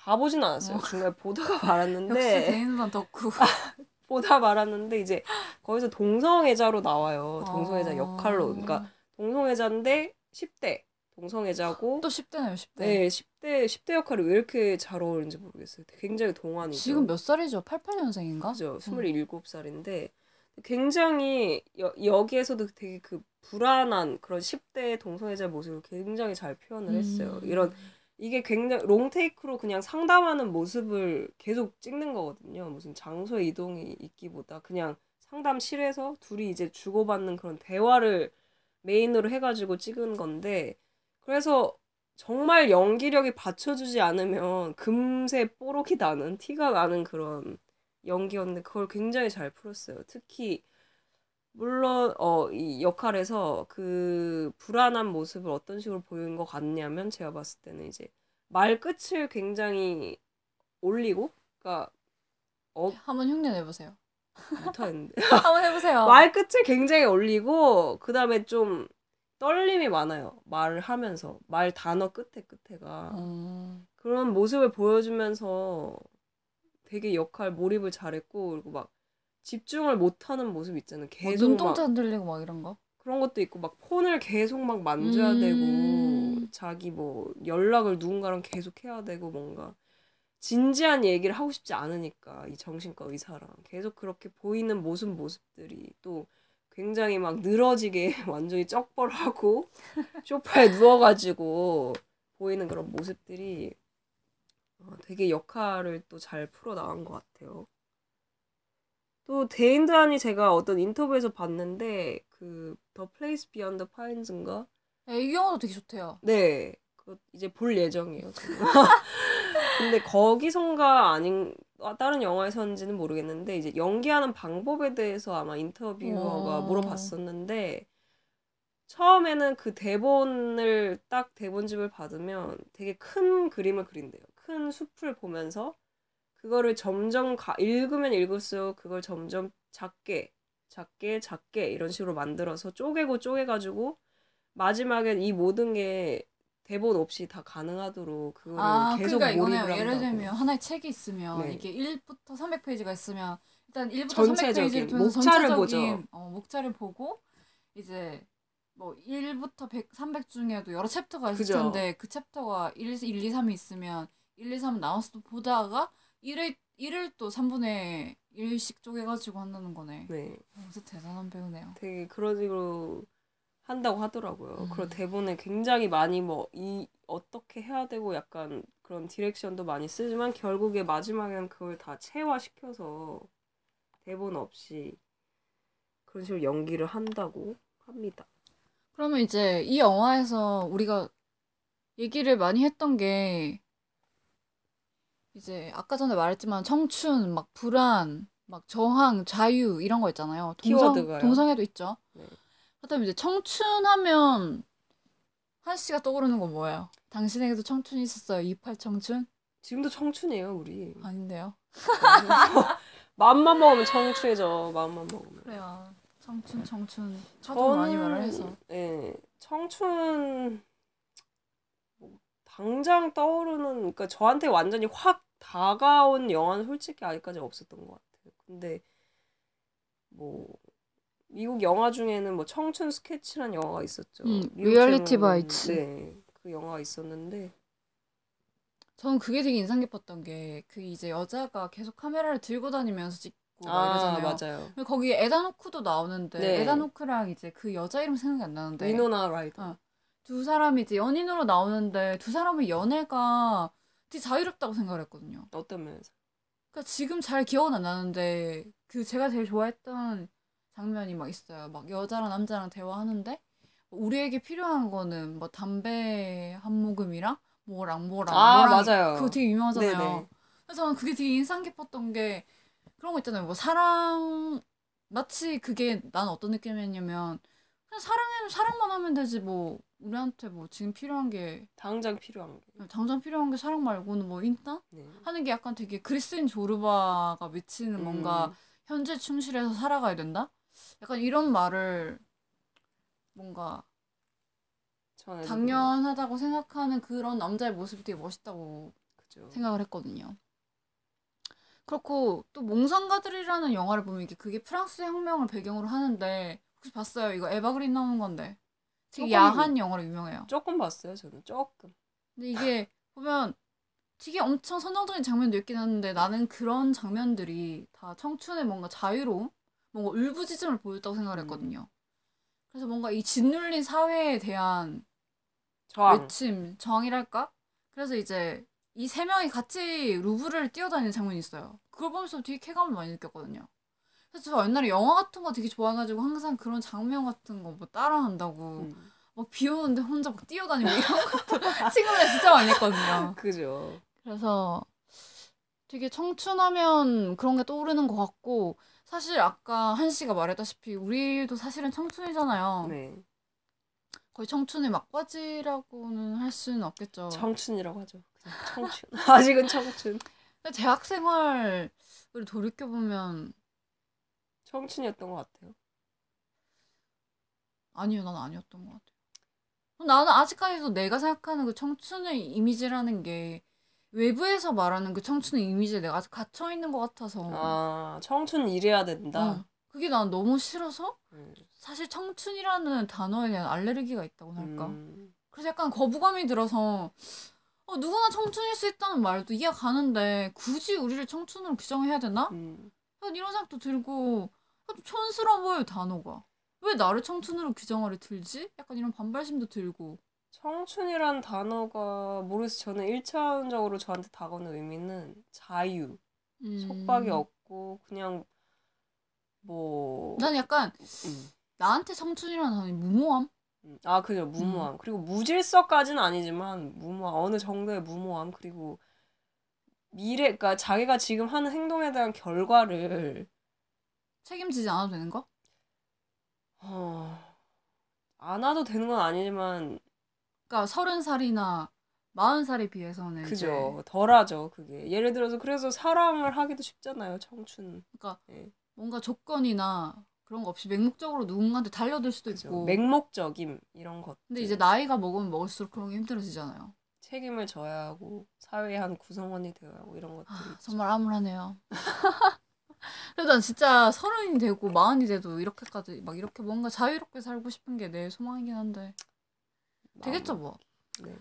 다 보진 않았어요. 어. 중간에 보다가 역시 말았는데 대인도안 덕후. 보다 말았는데 이제 거기서 동성애자로 나와요. 동성애자 어. 역할로. 그러니까 동성애자인데 10대 동성애자고 또 10대네요, 10대. 네, 10대 10대 역할이 왜 이렇게 잘 어울리는지 모르겠어요. 굉장히 동안이죠. 지금 몇 살이죠? 88년생인가? 그죠. 27살인데 굉장히 여, 여기에서도 되게 그 불안한 그런 10대 동성애자 모습을 굉장히 잘 표현을 했어요. 음. 이런 이게 굉장히 롱테이크로 그냥 상담하는 모습을 계속 찍는 거거든요. 무슨 장소 이동이 있기보다 그냥 상담실에서 둘이 이제 주고받는 그런 대화를 메인으로 해가지고 찍은 건데 그래서 정말 연기력이 받쳐주지 않으면 금세 뽀록이 나는 티가 나는 그런 연기였는데 그걸 굉장히 잘 풀었어요. 특히 물론 어 이 역할에서 그 불안한 모습을 어떤 식으로 보이는 것 같냐면 제가 봤을 때는 이제 말 끝을 굉장히 올리고 그러니까 어 한번 흉내 내보세요. 못하겠는데 한번 해보세요. 말 끝을 굉장히 올리고 그 다음에 좀 떨림이 많아요 말을 하면서 말 단어 끝에 끝에가 음. 그런 모습을 보여주면서 되게 역할 몰입을 잘했고 그리고 막 집중을 못하는 모습 있잖아요. 뭐 계속 막 눈동자 흔들리고 막 이런 거. 그런 것도 있고 막 폰을 계속 막 만져야 음. 되고 자기 뭐 연락을 누군가랑 계속 해야 되고 뭔가 진지한 얘기를 하고 싶지 않으니까 이 정신과 의사랑 계속 그렇게 보이는 모습 모습들이 또 굉장히 막 늘어지게 완전히 쩍벌하고 소파에 누워가지고 보이는 그런 모습들이 어, 되게 역할을 또 잘 풀어 나간 것 같아요. 또 데인드란이 제가 어떤 인터뷰에서 봤는데 그 Place Beyond the Pines인가? 네, 이 영화도 되게 좋대요. 네, 그 이제 볼 예정이에요. 근데 거기선가 아닌 아, 다른 영화에서인지는 모르겠는데 이제 연기하는 방법에 대해서 아마 인터뷰어가 어. 물어봤었는데 처음에는 그 대본을 딱 대본집을 받으면 되게 큰 그림을 그린대요. 큰 숲을 보면서 그거를 점점 가, 읽으면 읽을수록 그걸 점점 작게 작게 작게 이런 식으로 만들어서 쪼개고 쪼개가지고 마지막에 이 모든 게 대본 없이 다 가능하도록 그거를 아, 계속 그러니까 몰입을. 예를. 들면 하나의 책이 있으면 네. 이게 1부터 300페이지가 있으면 일단 1부터 전체적인 300페이지를 통해서 목차를 보죠. 어, 목차를 보고 이제 뭐 1부터 100, 300 중에도 여러 챕터가 있을 그죠. 텐데 그 챕터가 1, 1, 2, 3이 있으면 1, 2, 3 나눠서 또 보다가 1을 1을 또 3분의 1씩 쪼개가지고 한다는 거네. 네. 진짜 대단한 배우네요. 되게 그런 식으로 한다고 하더라고요. 음. 그리고 대본에 굉장히 많이 뭐 이 어떻게 해야 되고 약간 그런 디렉션도 많이 쓰지만 결국에 마지막엔 그걸 다 체화시켜서 대본 없이 그런 식으로 연기를 한다고 합니다. 그러면 이제 이 영화에서 우리가 얘기를 많이 했던 게 이제 아까 전에 말했지만 청춘, 막 불안, 막 저항, 자유 이런 거 있잖아요. 동성, 키워드가요? 동성애도 있죠. 네. 그다음에 이제 청춘하면 한 씨가 떠오르는 건 뭐예요? 당신에게도 청춘이 있었어요. 28 청춘? 지금도 청춘이에요, 우리. 아닌데요. 마음만 먹으면 청춘이죠. 마음만 먹으면. 그래요. 청춘, 청춘. 저도 많이 말을 해서. 예, 청춘 뭐, 당장 떠오르는 그러니까 저한테 완전히 확 다가온 영화는 솔직히 아직까지 없었던 것 같아요. 근데 뭐 미국 영화 중에는 뭐 청춘 스케치란 영화가 있었죠. 음, Reality Bites. 네, 그 영화가 있었는데 저는 그게 되게 인상 깊었던 게 그 이제 여자가 계속 카메라를 들고 다니면서 찍고 막 아 이러잖아요. 맞아요. 거기에 에단 호크도 나오는데 네. 에단 호크랑 이제 그 여자 이름 생각이 안 나는데 위노나 라이더. 어. 두 사람이 이제 연인으로 나오는데 두 사람의 연애가 되게 자유롭다고 생각을 했거든요. 어떤 면에서? 그러니까 지금 잘 기억은 안 나는데 그 제가 제일 좋아했던 장면이 막 있어요. 막 여자랑 남자랑 대화하는데 우리에게 필요한 거는 뭐 담배 한 모금이랑 뭐랑 뭐랑 아 뭐랑 맞아요. 그거 되게 유명하잖아요. 네네. 그래서 저는 그게 되게 인상 깊었던 게 그런 거 있잖아요. 뭐 사랑 마치 그게 난 어떤 느낌이었냐면 그냥 사랑해 사랑만 하면 되지 뭐 우리한테 뭐 지금 필요한 게 당장 필요한 게. 당장 필요한 게 사랑 말고는 뭐 있나? 네. 하는 게 약간 되게 그리스인 조르바가 미치는 뭔가 음, 현재 충실해서 살아가야 된다? 약간 이런 말을 뭔가 당연하다고 생각하는 그런 남자의 모습이 되게 멋있다고 그죠. 생각을 했거든요. 그렇고 또 몽상가들이라는 영화를 보면 이게 그게 프랑스 혁명을 배경으로 하는데 혹시 봤어요? 이거 에바 그린 나오는 건데 되게 조금- 야한 영화로 유명해요. 조금 봤어요, 저는 조금. 근데 이게 보면 되게 엄청 선정적인 장면도 있긴 한데 나는 그런 장면들이 다 청춘의 뭔가 자유로움, 뭔가 울부짖음을 보였다고 생각을 음. 했거든요. 그래서 뭔가 이 짓눌린 사회에 대한 저항. 외침, 저항이랄까? 그래서 이제 이 세 명이 같이 루브르를 뛰어다니는 장면이 있어요. 그걸 보면서 되게 쾌감을 많이 느꼈거든요. 그래서 저 옛날에 영화 같은 거 되게 좋아해가지고 항상 그런 장면 같은 거 뭐 따라한다고 음. 막비 오는데 혼자 막 뛰어다니고 이런 것도 친구들 진짜 많이 했거든요. 그죠. 그래서 되게 청춘하면 그런 게 떠오르는 것 같고 사실 아까 한 씨가 말했다시피 우리도 사실은 청춘이잖아요. 네. 거의 청춘의 막바지라고는 할 수는 없겠죠. 청춘이라고 하죠. 청춘. 아직은 청춘. 대학 생활을 돌이켜 보면 청춘이었던 것 같아요. 아니요, 난 아니었던 것 같아요. 나는 아직까지도 내가 생각하는 그 청춘의 이미지라는 게 외부에서 말하는 그 청춘의 이미지에 내가 아직 갇혀 있는 것 같아서. 아, 청춘 이래야 된다. 어, 그게 난 너무 싫어서 음. 사실 청춘이라는 단어에 대한 알레르기가 있다고 할까. 음. 그래서 약간 거부감이 들어서 어, 누구나 청춘일 수 있다는 말도 이해 가는데 굳이 우리를 청춘으로 규정해야 되나? 음. 이런 생각도 들고 좀 촌스러워 보여요 단어가. 왜 나를 청춘으로 규정하려 들지? 약간 이런 반발심도 들고. 청춘이란 단어가 모르겠어요. 저는 1차원적으로 저한테 다가오는 의미는 자유, 음. 속박이 없고 그냥 뭐 난 약간 음. 나한테 청춘이라는 단어이 무모함? 음. 아, 그죠. 무모함. 그리고 무질서까지는 아니지만 무모함. 어느 정도의 무모함. 그리고 미래, 그러니까 자기가 지금 하는 행동에 대한 결과를 책임지지 않아도 되는 거? 어, 안 와도 되는 건 아니지만 그러니까 서른 살이나 마흔 살에 비해서는 그죠. 이제 덜하죠, 그게. 예를 들어서 그래서 사랑을 하기도 쉽잖아요, 청춘. 그러니까 예. 뭔가 조건이나 그런 거 없이 맹목적으로 누군가한테 달려들 수도 그죠. 있고. 맹목적임 이런 것. 근데 이제 나이가 먹으면 먹을수록 그런 게 힘들어지잖아요. 책임을 져야 하고 사회의 한 구성원이 되어야 하고 이런 것들이 아. 정말 암울하네요. 그래서 난 진짜 서른이 되고 마흔이 돼도 이렇게까지 막 이렇게 뭔가 자유롭게 살고 싶은 게 내 소망이긴 한데 되겠죠 뭐. 네.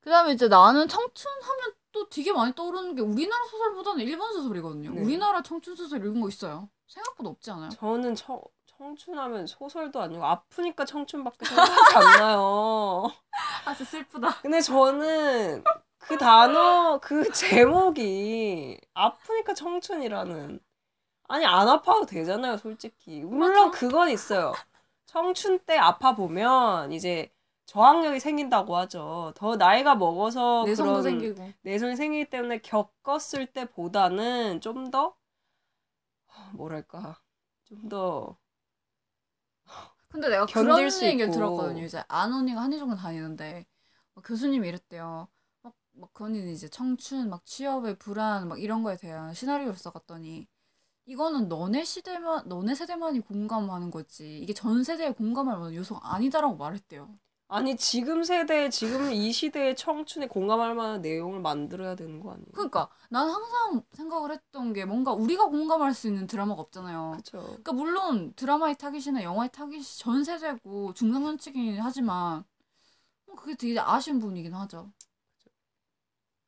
그다음에 이제 나는 청춘하면 또 되게 많이 떠오르는 게 우리나라 소설보다는 일본 소설이거든요. 네. 우리나라 청춘 소설 읽은 거 있어요? 생각보다 없지 않아요? 저는 청, 청춘하면 소설도 아니고 아프니까 청춘밖에 생각이 안 나요. 아 진짜 슬프다. 근데 저는 그 단어 그 제목이 아프니까 청춘이라는 아니 안 아파도 되잖아요 솔직히 물론 그건 있어요 청춘 때 아파 보면 이제 저항력이 생긴다고 하죠 더 나이가 먹어서 내성도 그런 생기고. 내성이 생기기 때문에 겪었을 때보다는 좀 더 뭐랄까 좀 더 근데 내가 그런 수 얘기를 있고. 들었거든요. 이제 안 언니가 한의종을 다니는데 막 교수님이 이랬대요. 막, 막그 언니는 이제 청춘, 막 취업의 불안, 막 이런 거에 대한 시나리오를 써갔더니 이거는 너네 시대만, 너네 세대만이 공감하는 거지. 이게 전 세대에 공감할 만한 요소가 아니다라고 말했대요. 아니 지금 세대 지금 이 시대의 청춘에 공감할 만한 내용을 만들어야 되는 거 아니에요? 그러니까 난 항상 생각을 했던 게 뭔가 우리가 공감할 수 있는 드라마가 없잖아요. 그렇죠. 그러니까 물론 드라마의 타깃이나 영화의 타깃이 전 세대고 중장년층이긴 하지만 뭐 그게 되게 아쉬운 부분이긴 하죠.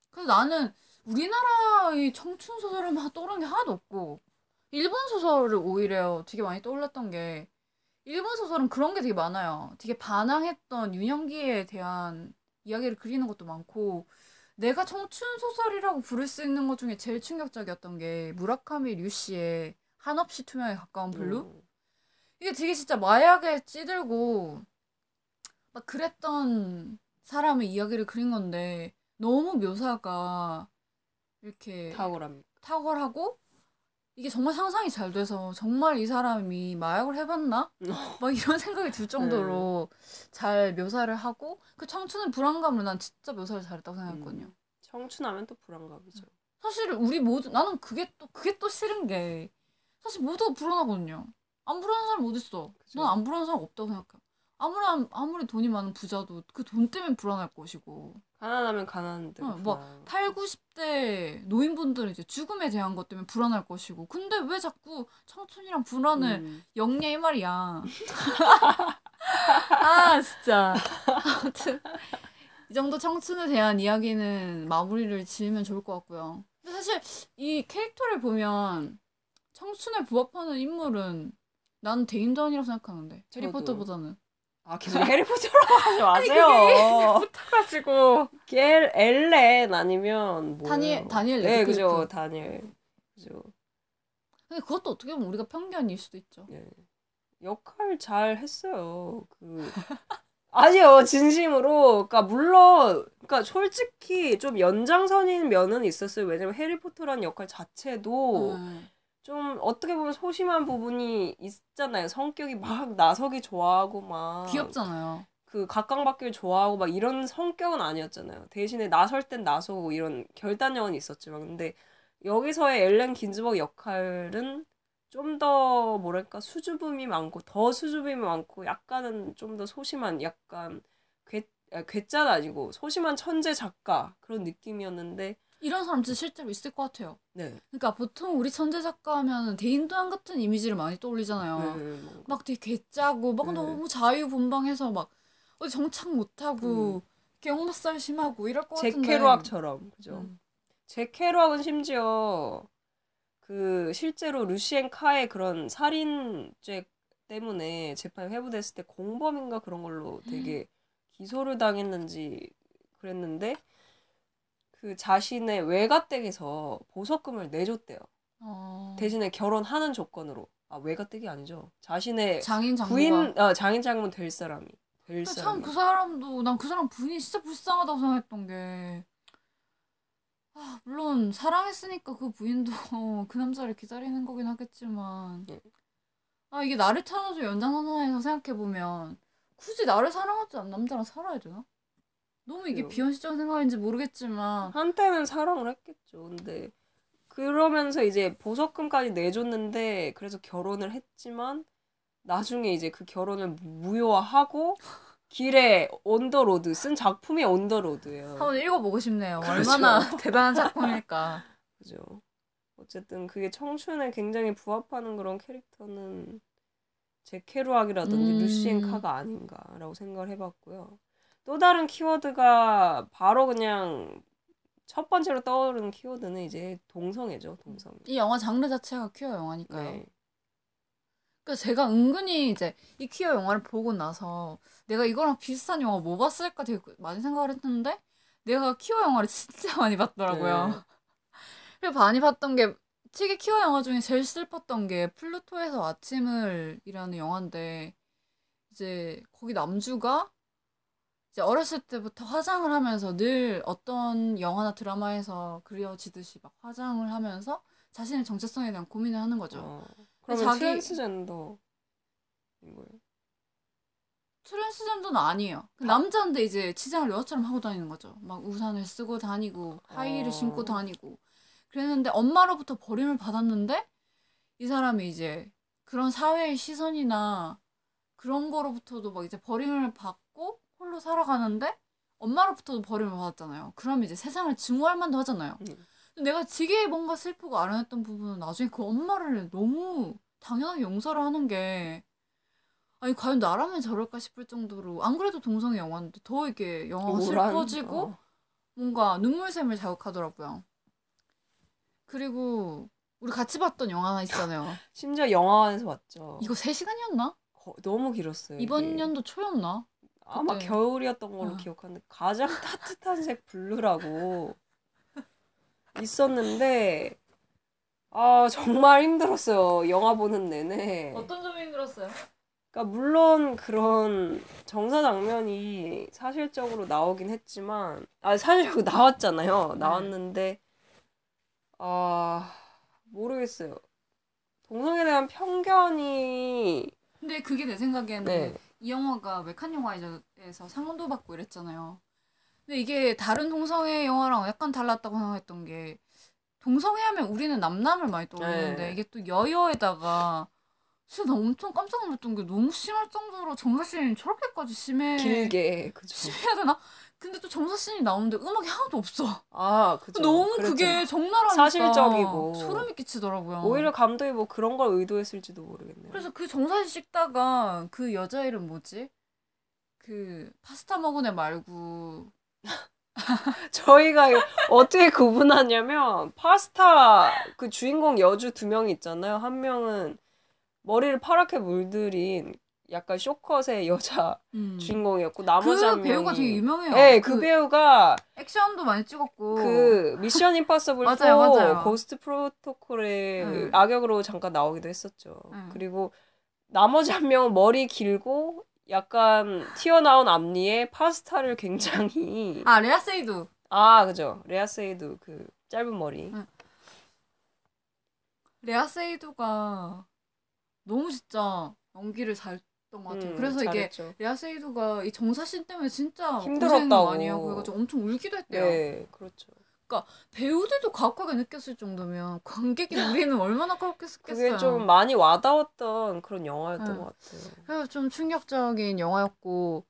그래서 나는 우리나라의 청춘 소설을 막 떠오르는 게 하나도 없고 일본 소설을 오히려 되게 많이 떠올랐던 게 일본 소설은 그런 게 되게 많아요. 되게 반항했던 유년기에 대한 이야기를 그리는 것도 많고 내가 청춘 소설이라고 부를 수 있는 것 중에 제일 충격적이었던 게 무라카미 류씨의 한없이 투명에 가까운 블루? 음. 이게 되게 진짜 마약에 찌들고 막 그랬던 사람의 이야기를 그린 건데 너무 묘사가 이렇게 탁월합니다. 탁월하고 이게 정말 상상이 잘 돼서 정말 이 사람이 마약을 해봤나? 막 이런 생각이 들 정도로 잘 묘사를 하고 그 청춘의 불안감을 난 진짜 묘사를 잘했다고 생각했거든요. 음. 청춘하면 또 불안감이죠. 사실 우리 모두 나는 그게 또 그게 또 싫은 게 사실 모두가 불안하거든요. 안 불안한 사람 어디 있어? 난 안 불안한 사람 없다고 생각해. 아무리 아무리 돈이 많은 부자도 그 돈 때문에 불안할 것이고 가난하면 가난한 대로 어, 뭐, 불안. 8, 90대 노인분들은 이제 죽음에 대한 것 때문에 불안할 것이고 근데 왜 자꾸 청춘이랑 불안을 음. 영리해 이 말이야. 아 진짜. 아무튼 이 정도 청춘에 대한 이야기는 마무리를 지으면 좋을 것 같고요. 근데 사실 이 캐릭터를 보면 청춘에 부합하는 인물은 나는 데인던이라고 생각하는데. 해리포터보다는. 아 계속 해리포터라고 하지 마세요. 붙어가지고. 겔 엘렌 아니면 뭐 다니엘- 다니엘 네. 그죠 다니엘 그죠 근데 그것도 어떻게 보면 우리가 편견일 수도 있죠. 예. 역할 잘 했어요. 그 아니요 진심으로 그러니까 물론 그러니까 솔직히 좀 연장선인 면은 있었어요. 왜냐면 해리포터라는 역할 자체도 음. 좀 어떻게 보면 소심한 부분이 있잖아요. 성격이 막 나서기 좋아하고 막 귀엽잖아요. 그 각광받기를 좋아하고 막 이런 성격은 아니었잖아요. 대신에 나설 땐 나서고 이런 결단력은 있었지만 근데 여기서의 엘렌 긴즈버그 역할은 좀 더 뭐랄까 수줍음이 많고 더 수줍음이 많고 약간은 좀 더 소심한 약간 괴 아, 괴짜는 아니고 소심한 천재 작가 그런 느낌이었는데 이런 사람 진짜 실제로 있을 것 같아요. 네. 그러니까 보통 우리 천재 작가 하면 대인도안 같은 이미지를 많이 떠올리잖아요. 네, 뭐. 막 되게 괴짜고 막 네. 너무 자유분방해서 막 어디 정착 못하고 이렇게 역마살 심하고 이럴 것제 같은데. 케로악처럼 그죠. 음. 제 케로악은 심지어 그 실제로 루시엔 카의 그런 살인죄 때문에 재판이 회부됐을 때 공범인가 그런 걸로 되게 기소를 당했는지 그랬는데 그 자신의 외가댁에서 보석금을 내줬대요. 어... 대신에 결혼하는 조건으로. 아 외가댁이 아니죠. 자신의 장인 장모가. 부인 어, 장인 장모 될 사람이 될 사람이. 참그 사람도 난 그 사람 부인이 진짜 불쌍하다고 생각했던 게 아, 물론 사랑했으니까 그 부인도 그 남자를 기다리는 거긴 하겠지만 예. 아 이게 나를 찾아줘 연장선상에서 생각해 보면 굳이 나를 사랑하지 않는 남자랑 살아야 되나? 너무 이게. 비현실적인 생각인지 모르겠지만 한때는 사랑을 했겠죠. 근데 그러면서 이제 보석금까지 내줬는데 그래서 결혼을 했지만 나중에 이제 그 결혼을 무효화하고 길 위에 On the Road 쓴 작품이 On the Road예요. 한번 읽어보고 싶네요. 그렇죠. 얼마나 대단한 작품일까. 그죠. 어쨌든 그게 청춘에 굉장히 부합하는 그런 캐릭터는 잭 케루악이라든지 음. 루시엔 카가 아닌가라고 생각을 해봤고요. 또 다른 키워드가 바로 그냥 첫 번째로 떠오르는 키워드는 이제 동성애죠, 동성애. 이 영화 장르 자체가 퀴어 영화니까요. 네. 그래서 제가 은근히 이제 이 퀴어 영화를 보고 나서 내가 이거랑 비슷한 영화 뭐 봤을까 되게 많이 생각을 했는데 내가 퀴어 영화를 진짜 많이 봤더라고요. 네. 그리고 많이 봤던 게 특히 퀴어 영화 중에 제일 슬펐던 게 플루토에서 아침을 이라는 영화인데 이제 거기 남주가 이제 어렸을 때부터 화장을 하면서 늘 어떤 영화나 드라마에서 그려지듯이 막 화장을 하면서 자신의 정체성에 대한 고민을 하는 거죠. 어. 그러면 자기- 트랜스젠더인 거예요. 트랜스젠더는 아니에요. 그 남자인데 이제 치장을 여자처럼 하고 다니는 거죠. 막 우산을 쓰고 다니고 하이힐을 어. 신고 다니고 그랬는데 엄마로부터 버림을 받았는데 이 사람이 이제 그런 사회의 시선이나 그런 거로부터도 막 이제 버림을 받고 홀로 살아가는데 엄마로부터도 버림을 받았잖아요. 그럼 이제 세상을 증오할 만도 하잖아요. 음. 내가 되게 뭔가 슬프고 아련했던 부분은 나중에 그 엄마를 너무 당연하게 용서를 하는 게 아니 과연 나라면 저럴까 싶을 정도로 안 그래도 동성애 영화인데 더 이게 영화가? 슬퍼지고 어. 뭔가 눈물샘을 자극하더라고요. 그리고 우리 같이 봤던 영화 하나 있잖아요. 심지어 영화관에서 봤죠. 이거 3시간이었나? 거- 너무 길었어요. 이번 이게. 년도 초였나? 아마 그때. 겨울이었던 걸로 어. 기억하는데 가장 따뜻한 색 블루라고 있었는데 아 정말 힘들었어요. 영화 보는 내내. 어떤 점이 힘들었어요? 그러니까 물론 그런 정사 장면이 사실적으로 나오긴 했지만 아 사실적으로 나왔잖아요. 나왔는데 아 모르겠어요. 동성에 대한 편견이 근데 그게 내 생각에는 네. 이 영화가 외칸 영화에서 상도 받고 이랬잖아요. 근데 이게 다른 동성애 영화랑 약간 달랐다고 생각했던 게 동성애 하면 우리는 남남을 많이 떠올리는데 네. 이게 또 여여에다가 진짜 나 엄청 깜짝 놀랐던 게 너무 심할 정도로 정사씬이 저렇게까지 심해 길게 그죠. 심해야 되나? 근데 또 정사씬이 나오는데 음악이 하나도 없어. 아 그죠. 너무. 그게 적나라하니까 사실적이고. 소름이 끼치더라고요. 오히려 감독이 뭐 그런 걸 의도했을지도 모르겠네요. 그래서 그 정사신 찍다가 그 여자 이름 뭐지? 그 파스타 먹은 애 말고 저희가 어떻게 구분하냐면 파스타 그 주인공 여주 두 명이 있잖아요. 한 명은 머리를 파랗게 물들인 약간 쇼컷의 여자 음. 주인공이었고 나머지 그 한 명이 배우가 되게 유명해요. 네, 그, 배우가 액션도 많이 찍었고 그 미션 임파서블 4 맞아요, 맞아요. 고스트 프로토콜의 응. 악역으로 잠깐 나오기도 했었죠. 응. 그리고 나머지 한 명은 머리 길고 약간 튀어나온 앞니에 파스타를 굉장히 아 레아 세이도 아 그죠 레아 세이드 그 짧은 머리 응. 레아 세이도가 너무 진짜 연기를 잘했던 것 같아요. 음, 그래서 이게 잘했죠. 레아 세이도가 이 정사신 때문에 진짜 힘들었다고. 고생 많이 하고 해가지고 엄청 울기도 했대요. 네 그렇죠. 배우들도 가혹하게 느꼈을 정도면 관객이 우리는 얼마나 가혹했겠어요. 그게 좀 많이 와닿았던 그런 영화였던 응. 것 같아요. 그래서 좀 충격적인 영화였고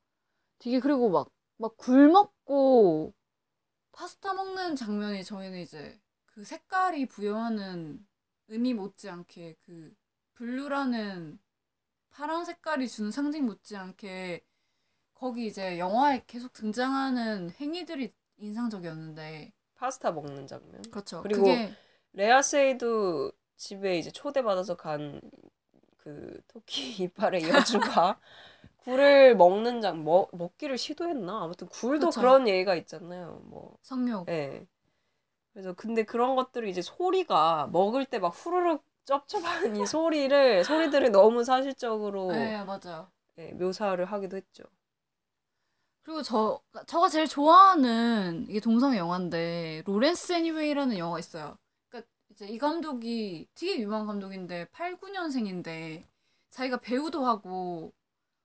되게 그리고 막 막 굴 먹고 파스타 먹는 장면이 저희는 이제 그 색깔이 부여하는 의미 못지않게 그 블루라는 파란 색깔이 주는 상징 못지않게 거기 이제 영화에 계속 등장하는 행위들이 인상적이었는데 파스타 먹는 장면. 그렇죠. 그리고 그게 레아 세이도 집에 이제 초대받아서 간 그 토끼 이빨의 여주가 굴을 먹는 장 먹, 먹기를 시도했나? 아무튼 굴도 그쵸. 그런 예가 있잖아요. 뭐 성욕 예. 그래서 근데 그런 것들이 이제 소리가 먹을 때 막 후루룩 쩝쩝하는 이 소리를 소리들을 너무 사실적으로 네 맞아요. 예, 묘사를 하기도 했죠. 그리고 저 저가 제일 좋아하는 이게 동성애 영화인데 로렌스 애니웨이라는 영화가 있어요. 그러니까 이제 이 감독이 되게 유명한 감독인데 89년생인데 자기가 배우도 하고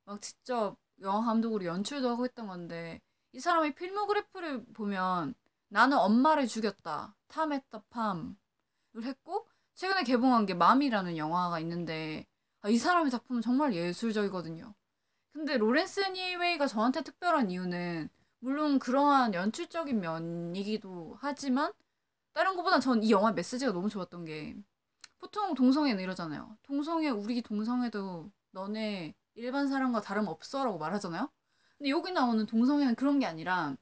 막 직접 영화 감독으로 연출도 하고 했던 건데 이 사람의 filmography를 보면 나는 엄마를 죽였다. Tom at the Farm을 했고 최근에 개봉한 게 Mommy라는 영화가 있는데 아, 이 사람의 작품은 정말 예술적이거든요. 근데 Laurence Anyways가 저한테 특별한 이유는 물론 그러한 연출적인 면이기도 하지만 딱 다른 것보다 전 이 영화 메시지가 너무 좋았던 게 보통 동성애는 이러잖아요. 동성애 우리 동성애도 너네 일반 사람과 다름없어라고 말하잖아요. 근데 여기 나오는 동성애는 그런 게 아니라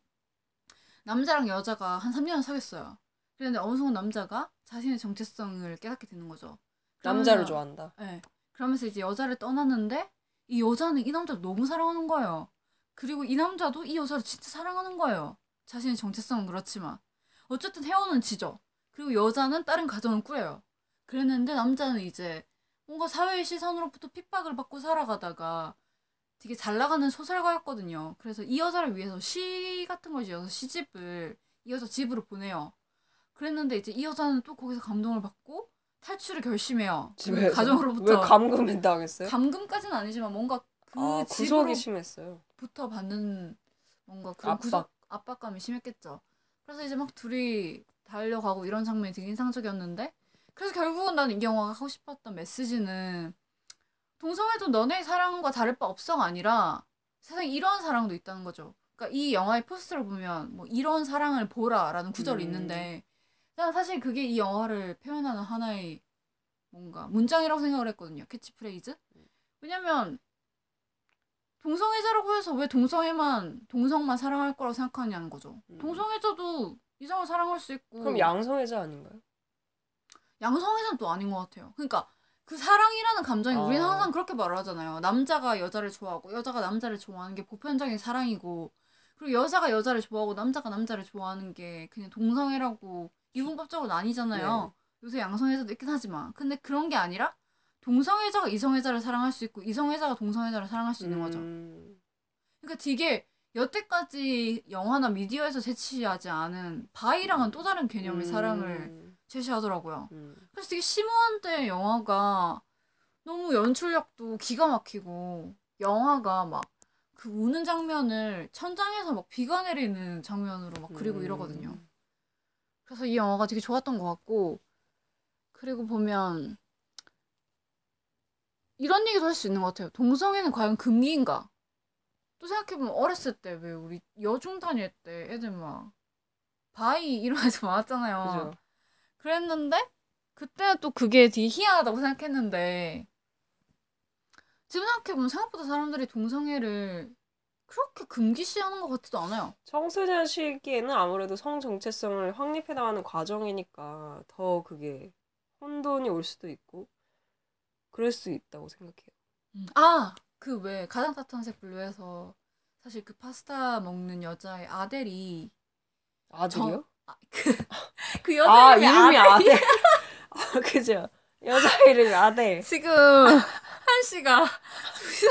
남자랑 여자가 한 3년 사귀었어요. 그런데 어느 순간 남자가 자신의 정체성을 깨닫게 되는 거죠. 남자를 좋아한다. 네. 그러면서 이제 여자를 떠났는데 이 여자는 이 남자를 너무 사랑하는 거예요. 그리고 이 남자도 이 여자를 진짜 사랑하는 거예요. 자신의 정체성은 그렇지만 어쨌든 헤어는 지죠. 그리고 여자는 다른 가정을 꾸려요. 그랬는데 남자는 이제 뭔가 사회의 시선으로부터 핍박을 받고 살아가다가 되게 잘 나가는 소설가였거든요. 그래서 이 여자를 위해서 시 같은 걸 지어서 시집을 이 여자 집으로 보내요. 그랬는데 이제 이 여자는 또 거기서 감동을 받고 탈출을 결심해요. 그 집에서 가정으로부터 왜 감금을 당했어요? 감금까지는 아니지만 뭔가 그 아, 구속이 심했어요. 부터 받는 뭔가 그런 압박. 구속 압박감이 심했겠죠. 그래서 이제 막 둘이 달려가고 이런 장면이 되게 인상적이었는데 그래서 결국은 나는 이 영화가 하고 싶었던 메시지는 동성애도 너네 사랑과 다를 바 없어가 아니라 세상에 이런 사랑도 있다는 거죠. 그러니까 이 영화의 포스터를 보면 뭐 이런 사랑을 보라라는 구절이 음. 있는데 난 사실 그게 이 영화를 표현하는 하나의 뭔가 문장이라고 생각을 했거든요. 캐치프레이즈. 왜냐면 동성애자라고 해서 왜 동성애만 동성만 사랑할 거라고 생각하냐는 거죠. 음. 동성애자도 이성을 사랑할 수 있고 그럼 양성애자 아닌가요? 양성애자는 또 아닌 것 같아요. 그러니까 그 사랑이라는 감정이 아. 우리는 항상 그렇게 말을 하잖아요. 남자가 여자를 좋아하고 여자가 남자를 좋아하는 게 보편적인 사랑이고 그리고 여자가 여자를 좋아하고 남자가 남자를 좋아하는 게 그냥 동성애라고 이분법적으로 나뉘잖아요. 요새 양성애자도 있긴 하지만 근데 그런 게 아니라 동성애자가 이성애자를 사랑할 수 있고 이성애자가 동성애자를 사랑할 수 있는 거죠. 음. 그러니까 되게 여태까지 영화나 미디어에서 제시하지 않은 바이랑은 또 다른 개념의 사랑을 음. 제시하더라고요. 음. 그래서 되게 심오한데 영화가 너무 연출력도 기가 막히고 영화가 막 그 우는 장면을 천장에서 막 비가 내리는 장면으로 막 그리고 음. 이러거든요. 그래서 이 영화가 되게 좋았던 것 같고 그리고 보면 이런 얘기도 할 수 있는 것 같아요. 동성애는 과연 금기인가? 또 생각해보면 어렸을 때 왜 우리 여중 다닐 때 애들 막 bi 이런 애들 많았잖아요. 그죠. 그랬는데 그때는 또 그게 되게 희한하다고 생각했는데 지금 생각해보면 생각보다 사람들이 동성애를 그렇게 금기시하는 것 같지도 않아요. 청소년 시기에는 아무래도 성 정체성을 확립해 나가는 과정이니까 더 그게 혼돈이 올 수도 있고 그럴 수 있다고 생각해요. 아, 그 왜 가장 따뜻한 색 블루에서 사실 그 파스타 먹는 여자의 아델이 아들이요? 아, 그, 그 여자 아 이름이 아델. 아델. 아 그죠. 여자 이름이 아델. 지금 한 씨가 2시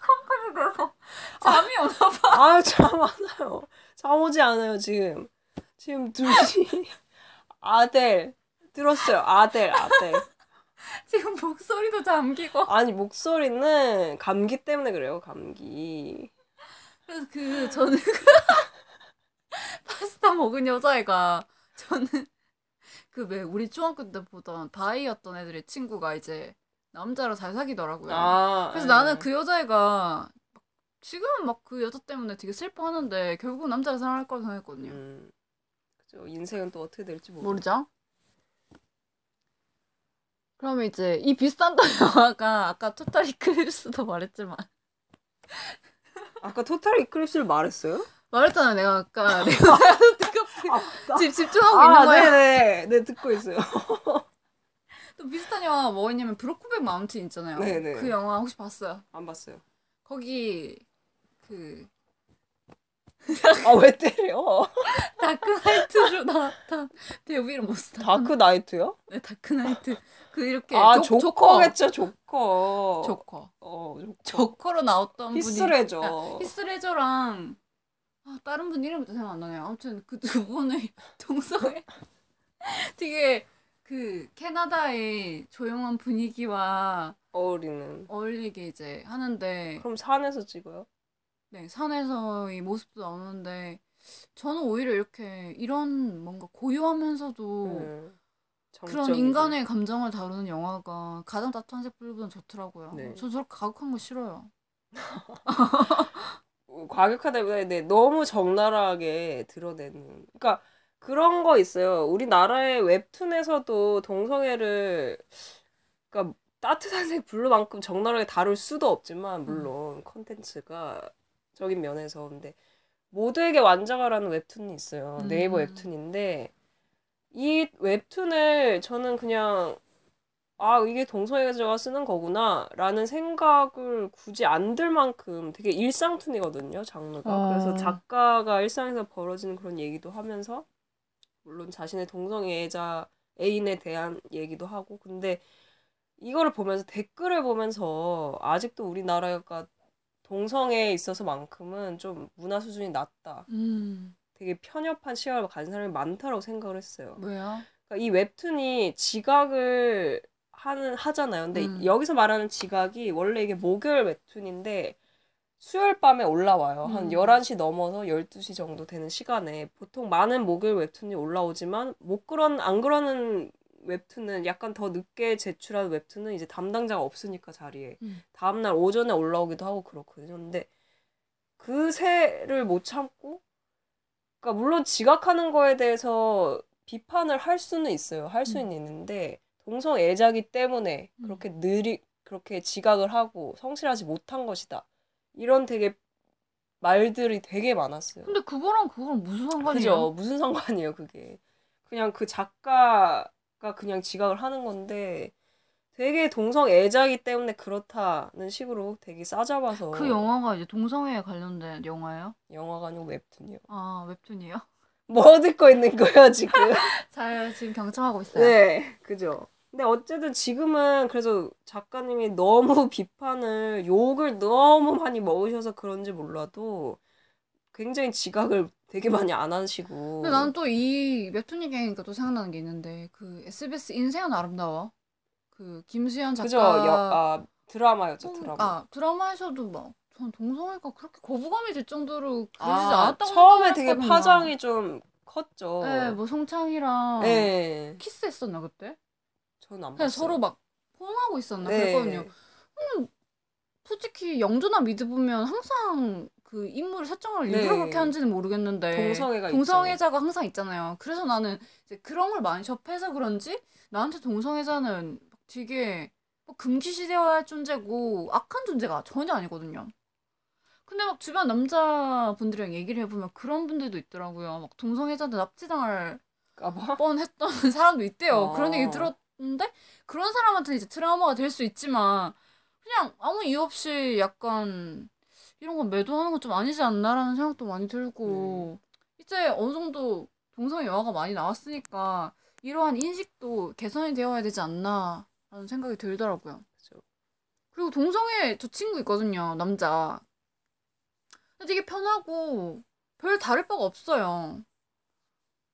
43분이 돼서 잠이 오나 봐. 아 잠 안 와요. 잠 오지 않아요 지금. 지금 2시. 아델. 들었어요. 아델 아델. 지금 목소리도 잠기고. 아니 목소리는 감기 때문에 그래요. 감기. 그래서 그 저는 그 파스타 먹은 여자애가 저는 그 왜 우리 중학교 때 보던 바이였던 애들의 친구가 이제 남자랑 잘 사귀더라고요. 아. 그래서 네. 나는 그 여자애가 막 지금은 막 그 여자 때문에 되게 슬퍼하는데 결국 남자를 사랑할 거라고 생각했거든요. 음. 그죠. 인생은 또 어떻게 될지 모르. 모르죠? 그러면 이제 이 비슷한 또 영화가 아까 토탈 이클립스도 말했지만 아까 토탈 이클립스를 말했어요? 말했잖아 내가 아까 내가 아, 집 집중하고 있는 아, 거야. 네네. 네, 듣고 있어요. 또 비슷한 영화가 뭐 있냐면 브로크백 마운틴 있잖아요. 네네. 그 영화 혹시 봤어요? 안 봤어요. 거기 그 아, 왜 때려? 다크나이트로 나왔던 배우 이름 뭐지? 다크 나이트요? 네 다크나이트 그 이렇게 아, 조- 조커겠죠, 조커. 조커 어, 조커. 조커로 나왔던 분이 히스레저. 아, 히스 레저랑 아, 다른 분 이름이 또 생각 안 나네요. 아무튼 그 두 분의 동성애 되게 그 캐나다의 조용한 분위기와 어울리는. 어울리게 이제 하는데 그럼 산에서 찍어요? 네, 산에서의 모습도 나오는데 저는 오히려 이렇게 이런 뭔가 고요하면서도 음, 그런 정적이고. 인간의 감정을 다루는 영화가 가장 따뜻한 색 블루보다는 좋더라고요. 네. 저 저렇게 가혹한 거 싫어요. 과격하다기보다 네, 너무 적나라하게 드러내는. 그러니까 그런 거 있어요. 우리나라의 웹툰에서도 동성애를 그러니까 따뜻한 색 블루만큼 적나라하게 다룰 수도 없지만 물론 컨텐츠가 적인 면에서 근데 모두에게 완자가라는 웹툰이 있어요. 음. 네이버 웹툰인데 이 웹툰을 저는 그냥 아 이게 동성애자가 쓰는 거구나라는 생각을 굳이 안 들 만큼 되게 일상툰이거든요 장르가 어. 그래서 작가가 일상에서 벌어지는 그런 얘기도 하면서 물론 자신의 동성애자 애인에 대한 얘기도 하고 근데 이거를 보면서 댓글을 보면서 아직도 우리나라가 동성애에 있어서만큼은 좀 문화 수준이 낮다. 음. 되게 편협한 시각을 가진 사람이 많다라고 생각을 했어요. 왜요? 그러니까 이 웹툰이 지각을 하는 하잖아요. 근데 음. 여기서 말하는 지각이 원래 이게 목요일 웹툰인데 수요일 밤에 올라와요. 한 음. 11시 넘어서 12시 정도 되는 시간에 보통 많은 목요일 웹툰이 올라오지만 못 그런 안 그러는 웹툰은 약간 더 늦게 제출한 웹툰은 이제 담당자가 없으니까 자리에 음. 다음날 오전에 올라오기도 하고 그렇거든요. 근데 그 새를 못 참고 그러니까 물론 지각하는 거에 대해서 비판을 할 수는 있어요. 할 수는 있는데 동성 애자기 때문에 음. 그렇게 느리 그렇게 지각을 하고 성실하지 못한 것이다. 이런 되게 말들이 되게 많았어요. 근데 그거랑 그거랑 무슨 상관이에요? 그죠? 무슨 상관이에요, 그게. 그냥 그 작가 가 그냥 지각을 하는 건데 되게 동성 애자이기 때문에 그렇다는 식으로 되게 싸잡아서 그 영화가 이제 동성애에 관련된 영화예요? 영화가 아니고 웹툰이요. 아 웹툰이요? 뭐 듣고 있는 거예요, 지금? 잘 지금 경청하고 있어요. 네, 그죠. 근데 어쨌든 지금은 그래서 작가님이 너무 비판을 욕을 너무 많이 먹으셔서 그런지 몰라도 굉장히 지각을 되게 많이 안 하시고 근데 나는 또 이 웹툰 얘기하니까 또 생각나는 게 있는데 그 SBS 인생은 아름다워 그 김수현 작가 그죠. 여, 아, 드라마였죠, 어, 드라마. 아 드라마에서도 막 전 동성애가 그렇게 거부감이 들 정도로 그러지 아, 않았다고 처음에 되게. 파장이 좀 컸죠. 네, 뭐 송창이랑 네. 키스했었나 그때? 저는 안 그냥 봤어요. 서로 막 폰하고 있었나 네. 그랬거든요. 솔직히 영조나 미드 보면 항상 그 인물 설정을 일부러 네. 그렇게 하는지는 모르겠는데 동성애가 동성애자가 항상 있잖아요. 그래서 나는 이제 그런 걸 많이 접해서 그런지 나한테 동성애자는 되게 뭐 금기시되어야 할 존재고 악한 존재가 전혀 아니거든요. 근데 막 주변 남자분들이랑 얘기를 해보면 그런 분들도 있더라고요. 막 동성애자한테 납치당할 까봐. 뻔했던 사람도 있대요. 어. 그런 얘기 들었는데 그런 사람한테는 이제 트라우마가 될 수 있지만 그냥 아무 이유 없이 약간 이런 건 매도하는 건 좀 아니지 않나라는 생각도 많이 들고 이제 어느 정도 동성애 영화가 많이 나왔으니까 이러한 인식도 개선이 되어야 되지 않나라는 생각이 들더라고요. 그죠. 그리고 동성애 저 친구 있거든요, 남자. 근데 되게 편하고 별 다를 바가 없어요.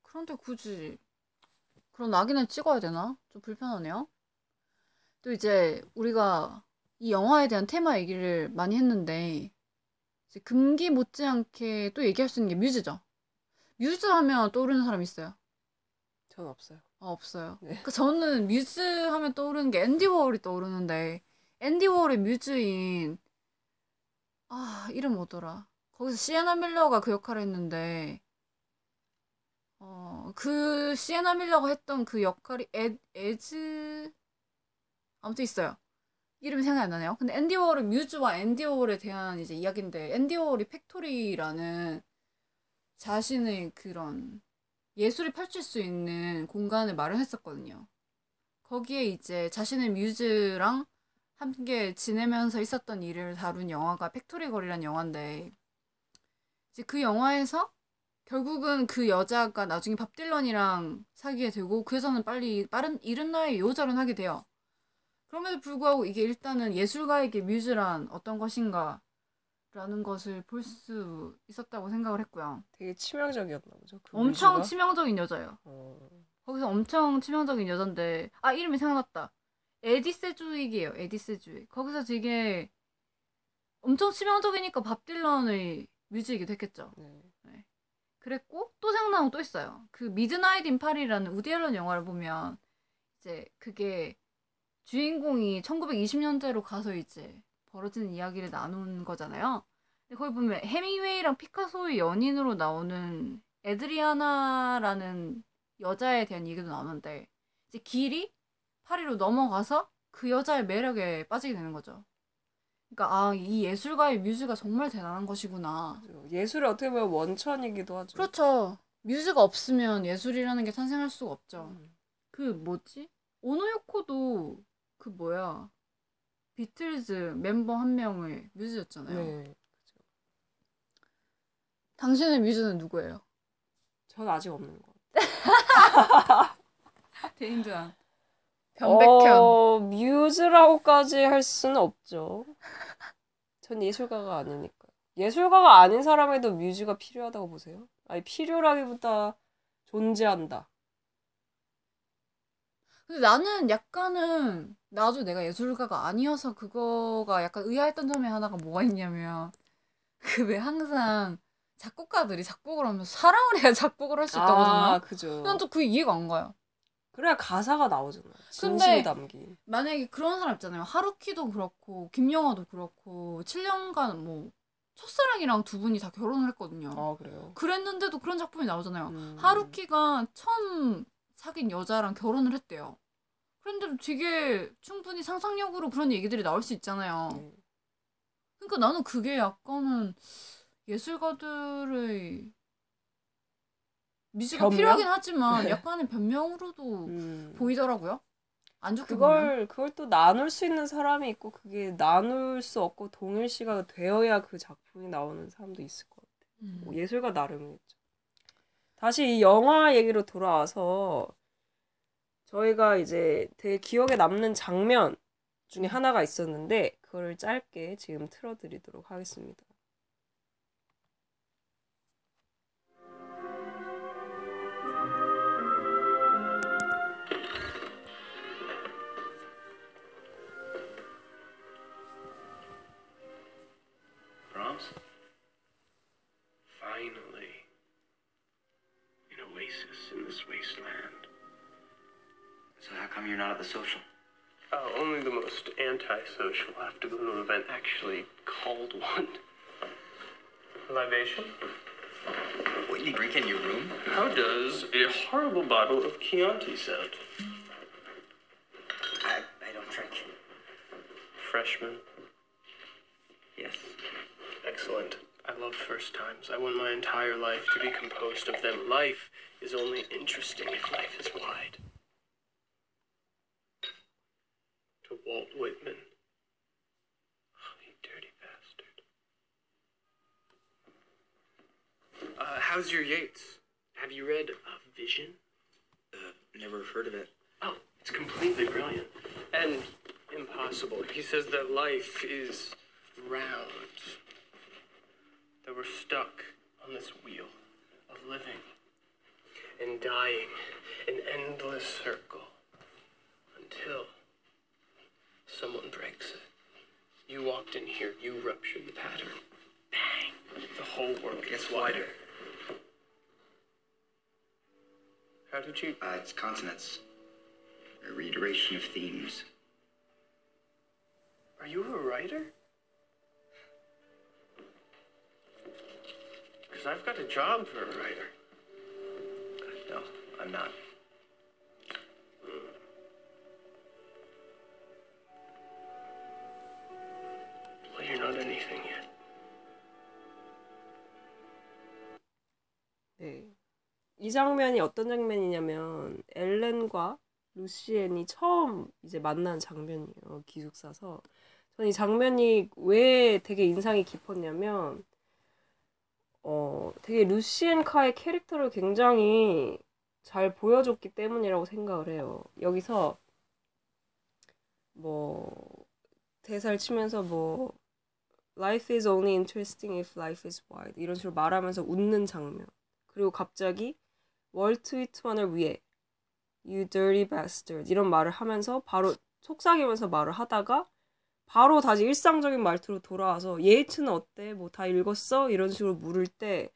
그런데 굳이 그런 낙인을 찍어야 되나? 좀 불편하네요. 또 이제 우리가 이 영화에 대한 테마 얘기를 많이 했는데 이제 금기 못지않게 또 얘기할 수 있는 게 뮤즈죠. 뮤즈 하면 떠오르는 사람 있어요? 전 없어요. 아, 없어요. 네. 그 저는 뮤즈 하면 떠오르는 게 앤디 워홀이 떠오르는데 앤디 워홀의 뮤즈인 아 이름 뭐더라? 거기서 시에나 밀러가 그 역할을 했는데 어 그 시에나 밀러가 했던 그 역할이 에, 에즈 아무튼 있어요. 이름이 생각이 안 나네요. 근데 앤디 워홀의 뮤즈와 앤디 워홀에 대한 이제 이야기인데 앤디 워홀이 팩토리라는 자신의 그런 예술이 펼칠 수 있는 공간을 마련했었거든요. 거기에 이제 자신의 뮤즈랑 함께 지내면서 있었던 일을 다룬 영화가 팩토리 걸이라는 영화인데 이제 그 영화에서 결국은 그 여자가 나중에 밥 딜런이랑 사귀게 되고 그래서는 빨리 빠른 이른 나이에 요절을 하게 돼요. 그럼에도 불구하고 이게 일단은 예술가에게 뮤즈란 어떤 것인가 라는 것을 볼 수 있었다고 생각을 했고요. 되게 치명적이었나 보죠. 그 엄청 뮤즈가? 치명적인 여자예요. 어, 거기서 엄청 치명적인 여잔데 아 이름이 생각났다. 에디 세즈윅이에요. 에디 세즈윅. 거기서 되게 엄청 치명적이니까 밥 딜런의 뮤즈이기도 했겠죠. 네. 그랬고 또 생각나는 거 또 있어요. 그 미드나잇 인 파리라는 우디 앨런 영화를 보면 이제 그게 주인공이 1920년대로 가서 이제 벌어지는 이야기를 나눈 거잖아요. 근데 거기 보면 해밍웨이랑 피카소의 연인으로 나오는 에드리아나라는 여자에 대한 얘기도 나오는데 이제 길이 파리로 넘어가서 그 여자의 매력에 빠지게 되는 거죠. 그러니까 아 이 예술가의 뮤즈가 정말 대단한 것이구나. 예술이 어떻게 보면 원천이기도 하죠. 그렇죠. 뮤즈가 없으면 예술이라는 게 탄생할 수가 없죠. 음. 그 뭐지? 오노요코도 그 뭐야? 비틀즈 멤버 한 명의 뮤즈였잖아요. 네. 당신의 뮤즈는 누구예요? 전 아직 없는 것 같아요. 대인전 변백현. 어, 뮤즈라고까지 할 수는 없죠. 전 예술가가 아니니까. 예술가가 아닌 사람에도 뮤즈가 필요하다고 보세요? 아니 필요라기보다 존재한다. 근데 나는 약간은 나도 내가 예술가가 아니어서 그거가 약간 의아했던 점이 하나가 뭐가 있냐면 그 왜 항상 작곡가들이 작곡을 하면서 사랑을 해야 작곡을 할 수 있다고 하잖아. 그죠. 난 또 그게 이해가 안 가요. 그래야 가사가 나오잖아. 진심이 근데- 담긴. 만약에 그런 사람 있잖아요. 하루키도 그렇고 김영하도 그렇고 7년간 뭐 첫사랑이랑 두 분이 다 결혼을 했거든요. 아 그래요. 그랬는데도 그런 작품이 나오잖아요. 음. 하루키가 처음 사귄 여자랑 결혼을 했대요. 그런데도 되게 충분히 상상력으로 그런 얘기들이 나올 수 있잖아요. 네. 그러니까 나는 그게 약간은 예술가들의 뮤즈가 변명? 필요하긴 하지만 약간의 변명으로도 음. 보이더라고요. 안 좋게 보면. 그걸 그걸 또 나눌 수 있는 사람이 있고 그게 나눌 수 없고 동일시가 되어야 그 작품이 나오는 사람도 있을 것 같아. 음. 뭐 예술가 나름이겠죠. 다시 이 영화 얘기로 돌아와서 저희가 이제 되게 기억에 남는 장면 중에 하나가 있었는데 그거를 짧게 지금 틀어드리도록 하겠습니다. Antisocial have to go to an event actually called one. Libation? What you drink in your room? How does a horrible bottle of Chianti sound? I, I don't drink. Freshman. Yes. Excellent. I love first times. I want my entire life to be composed of them. Life is only interesting if life is wide. To Walt Whitman. Oh, you dirty bastard. Uh, how's your Yates? Have you read uh, Vision? Uh, never heard of it. Oh, it's completely brilliant. And impossible. He says that life is round. That we're stuck on this wheel of living and dying, an endless circle, until someone breaks it. You walked in here, you ruptured the pattern. Bang! The whole world gets wider. How did you. Uh, it's consonants. A reiteration of themes. Are you a writer? Because I've got a job for a writer. No, I'm not. Well, you're not anything 이 장면이 어떤 장면이냐면 엘렌과 루시엔이 처음 이제 만난 장면이에요. 기숙사서. 저는 이 장면이 왜 되게 인상이 깊었냐면 어, 되게 루시엔 카의 캐릭터를 굉장히 잘 보여줬기 때문이라고 생각을 해요. 여기서 뭐 대사를 치면서 뭐 Life is only interesting if life is wide 이런 식으로 말하면서 웃는 장면. 그리고 갑자기 월트 위트만을 위해 You dirty bastard 이런 말을 하면서 바로 속삭이면서 말을 하다가 바로 다시 일상적인 말투로 돌아와서 예이츠는 어때? 뭐 다 읽었어? 이런 식으로 물을 때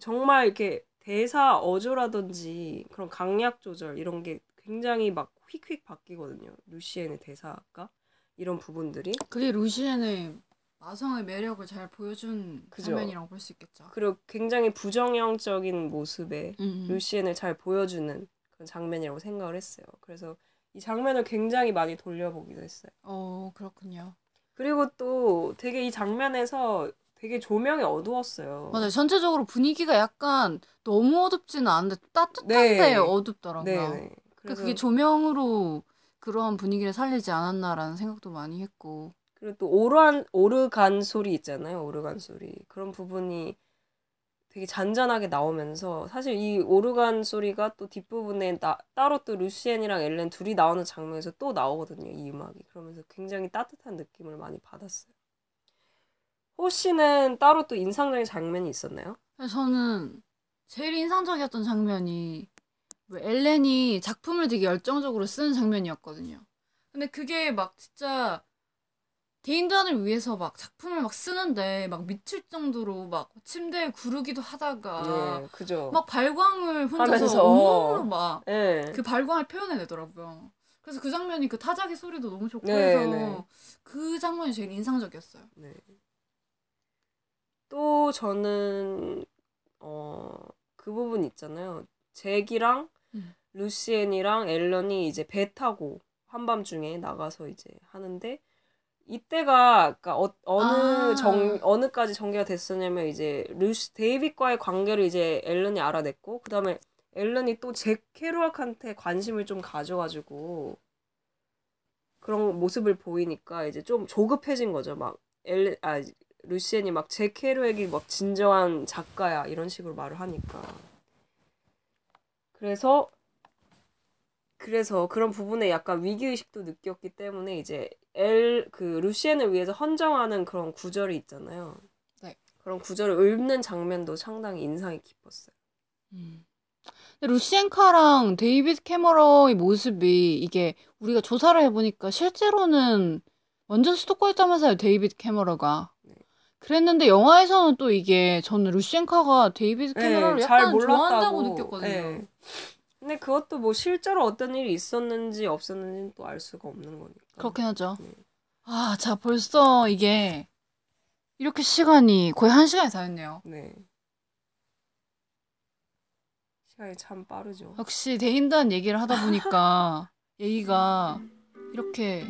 정말 이렇게 대사 어조라든지 그런 강약 조절 이런 게 굉장히 막 휙휙 바뀌거든요. 루시엔의 대사가 이런 부분들이 그게 루시엔의 마성의 매력을 잘 보여준 그죠. 장면이라고 볼 수 있겠죠. 그리고 굉장히 부정형적인 모습의 음. 루시엔을 잘 보여주는 그런 장면이라고 생각을 했어요. 그래서 이 장면을 굉장히 많이 돌려보기도 했어요. 어 그렇군요. 그리고 또 되게 이 장면에서 되게 조명이 어두웠어요. 맞아요. 전체적으로 분위기가 약간 너무 어둡지는 않은데 따뜻한데 네. 어둡더라고요. 네네. 그러니까 그래서 그게 조명으로 그러한 분위기를 살리지 않았나라는 생각도 많이 했고. 그리고 또 오르간 오르간 소리 있잖아요. 오르간 소리 그런 부분이 되게 잔잔하게 나오면서 사실 이 오르간 소리가 또 뒷부분에 나, 따로 또 루시엔이랑 엘렌 둘이 나오는 장면에서 또 나오거든요. 이 음악이 그러면서 굉장히 따뜻한 느낌을 많이 받았어요. 호 씨는 따로 또 인상적인 장면이 있었나요? 그래서 저는 제일 인상적이었던 장면이 왜 엘렌이 작품을 되게 열정적으로 쓰는 장면이었거든요. 근데 그게 막 진짜 대인단을 위해서 막 작품을 막 쓰는데 막 미칠 정도로 막 침대에 구르기도 하다가 네, 그죠. 막 발광을 혼자서. 온몸으로 막그 네. 발광을 표현해내더라고요. 그래서 그 장면이 그 타자기 소리도 너무 좋고 네, 해서 네. 그 장면이 제일 인상적이었어요. 네. 또 저는 어 그 부분 있잖아요. 잭이랑 음. 루시엔이랑 앨런이 이제 배 타고 한밤중에 나가서 이제 하는데 이때가 그러니까 어, 어느 아. 정 어느까지 전개가 됐었냐면 이제 루시 데이빗과의 관계를 이제 앨런이 알아냈고 그다음에 앨런이 또잭 케루악한테 관심을 좀 가져가지고 그런 모습을 보이니까 이제 좀 조급해진 거죠. 막 엘, 아 루시엔이 막잭 케루악이 막 진정한 작가야 이런 식으로 말을 하니까 그래서 그래서 그런 부분에 약간 위기 의식도 느꼈기 때문에 이제 엘 그 루시엔을 위해서 헌정하는 그런 구절이 있잖아요. 네. 그런 구절을 읊는 장면도 상당히 인상이 깊었어요. 근데 루시엔 카랑 데이비드 캐머러의 모습이 이게 우리가 조사를 해보니까 실제로는 완전 스토커였다면서요 데이비드 캐머러가 네. 그랬는데 영화에서는 또 이게 저는 루시엔 카가 데이비드 캐머러를 네, 잘 약간 몰랐다고. 좋아한다고 느꼈거든요 네. 근데 그것도 뭐 실제로 어떤 일이 있었는지 없었는지는 또 알 수가 없는 거니까. 그렇긴 하죠 네. 아 자 벌써 이게 이렇게 시간이 거의 한 시간이 다 됐네요 네. 시간이 참 빠르죠. 역시 대인단 얘기를 하다 보니까 얘기가 이렇게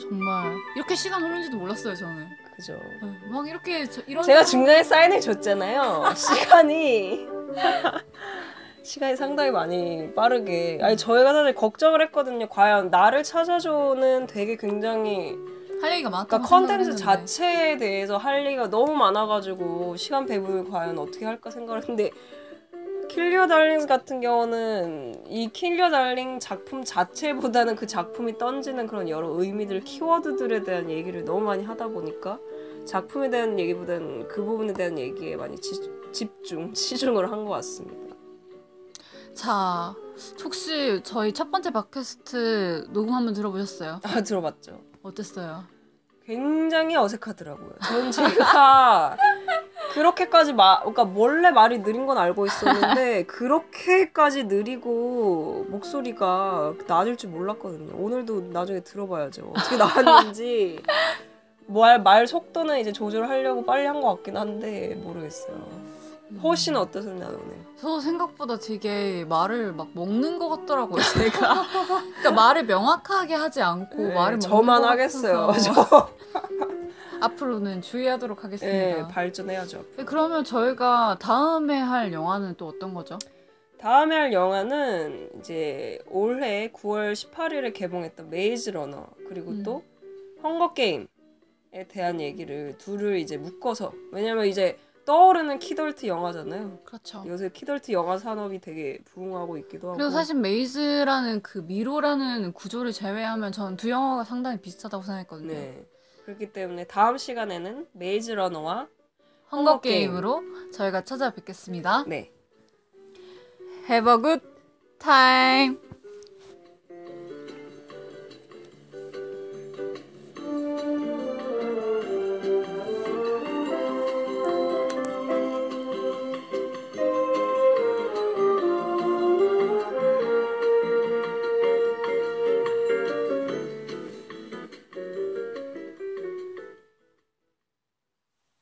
정말 이렇게 시간 흐른지도 몰랐어요 저는 그죠. 네, 막 이렇게 저- 이런 제가 중간에 사인을 줬잖아요. 시간이 시간이 상당히 많이 빠르게. 아니 저희가 사실 걱정을 했거든요. 과연 나를 찾아줘는 되게 굉장히 할 얘기가 많다. 그러니까 컨텐츠 자체에 대해서 할 얘기가 너무 많아가지고 시간 배분을 과연 어떻게 할까 생각을 했는데 킬 유어 달링 같은 경우는 이 킬 유어 달링 작품 자체보다는 그 작품이 던지는 그런 여러 의미들, 키워드들에 대한 얘기를 너무 많이 하다 보니까 작품에 대한 얘기보다는 그 부분에 대한 얘기에 많이 지- 집중, 치중을 한 것 같습니다. 자, 혹시 저희 첫 번째 팟캐스트 녹음 한번 들어보셨어요? 아 들어봤죠? 어땠어요? 굉장히 어색하더라고요. 전 제가 그렇게까지 마, 그러니까 원래 말이 느린 건 알고 있었는데 그렇게까지 느리고 목소리가 낮을 줄 몰랐거든요. 오늘도 나중에 들어봐야죠. 어떻게 나왔는지 말, 말 속도는 이제 조절하려고 빨리 한 것 같긴 한데 모르겠어요. 호씨는 어떠셨나요 오늘? 저 생각보다 되게 말을 막 먹는 것 같더라고요, 제가. 그러니까 말을 명확하게 하지 않고 네, 말을 먹는 저만 것 하겠어요. 같아서 저. 앞으로는 주의하도록 하겠습니다. 네, 발전해야죠. 네, 그러면 저희가 다음에 할 영화는 또 어떤 거죠? 다음에 할 영화는 이제 올해 9월 18일에 개봉했던 메이즈 러너 그리고 음. 또 헝거 게임에 대한 얘기를 둘을 이제 묶어서 왜냐면 이제 떠오르는 키덜트 영화잖아요. 그렇죠. 요새 키덜트 영화 산업이 되게 부흥하고 있기도 하고. 그리고 사실 메이즈라는 그 미로라는 구조를 제외하면 전 두 영화가 상당히 비슷하다고 생각했거든요. 네. 그렇기 때문에 다음 시간에는 메이즈 러너와 헝거 헝거 게임. 게임으로 저희가 찾아뵙겠습니다. 네. Have a good time.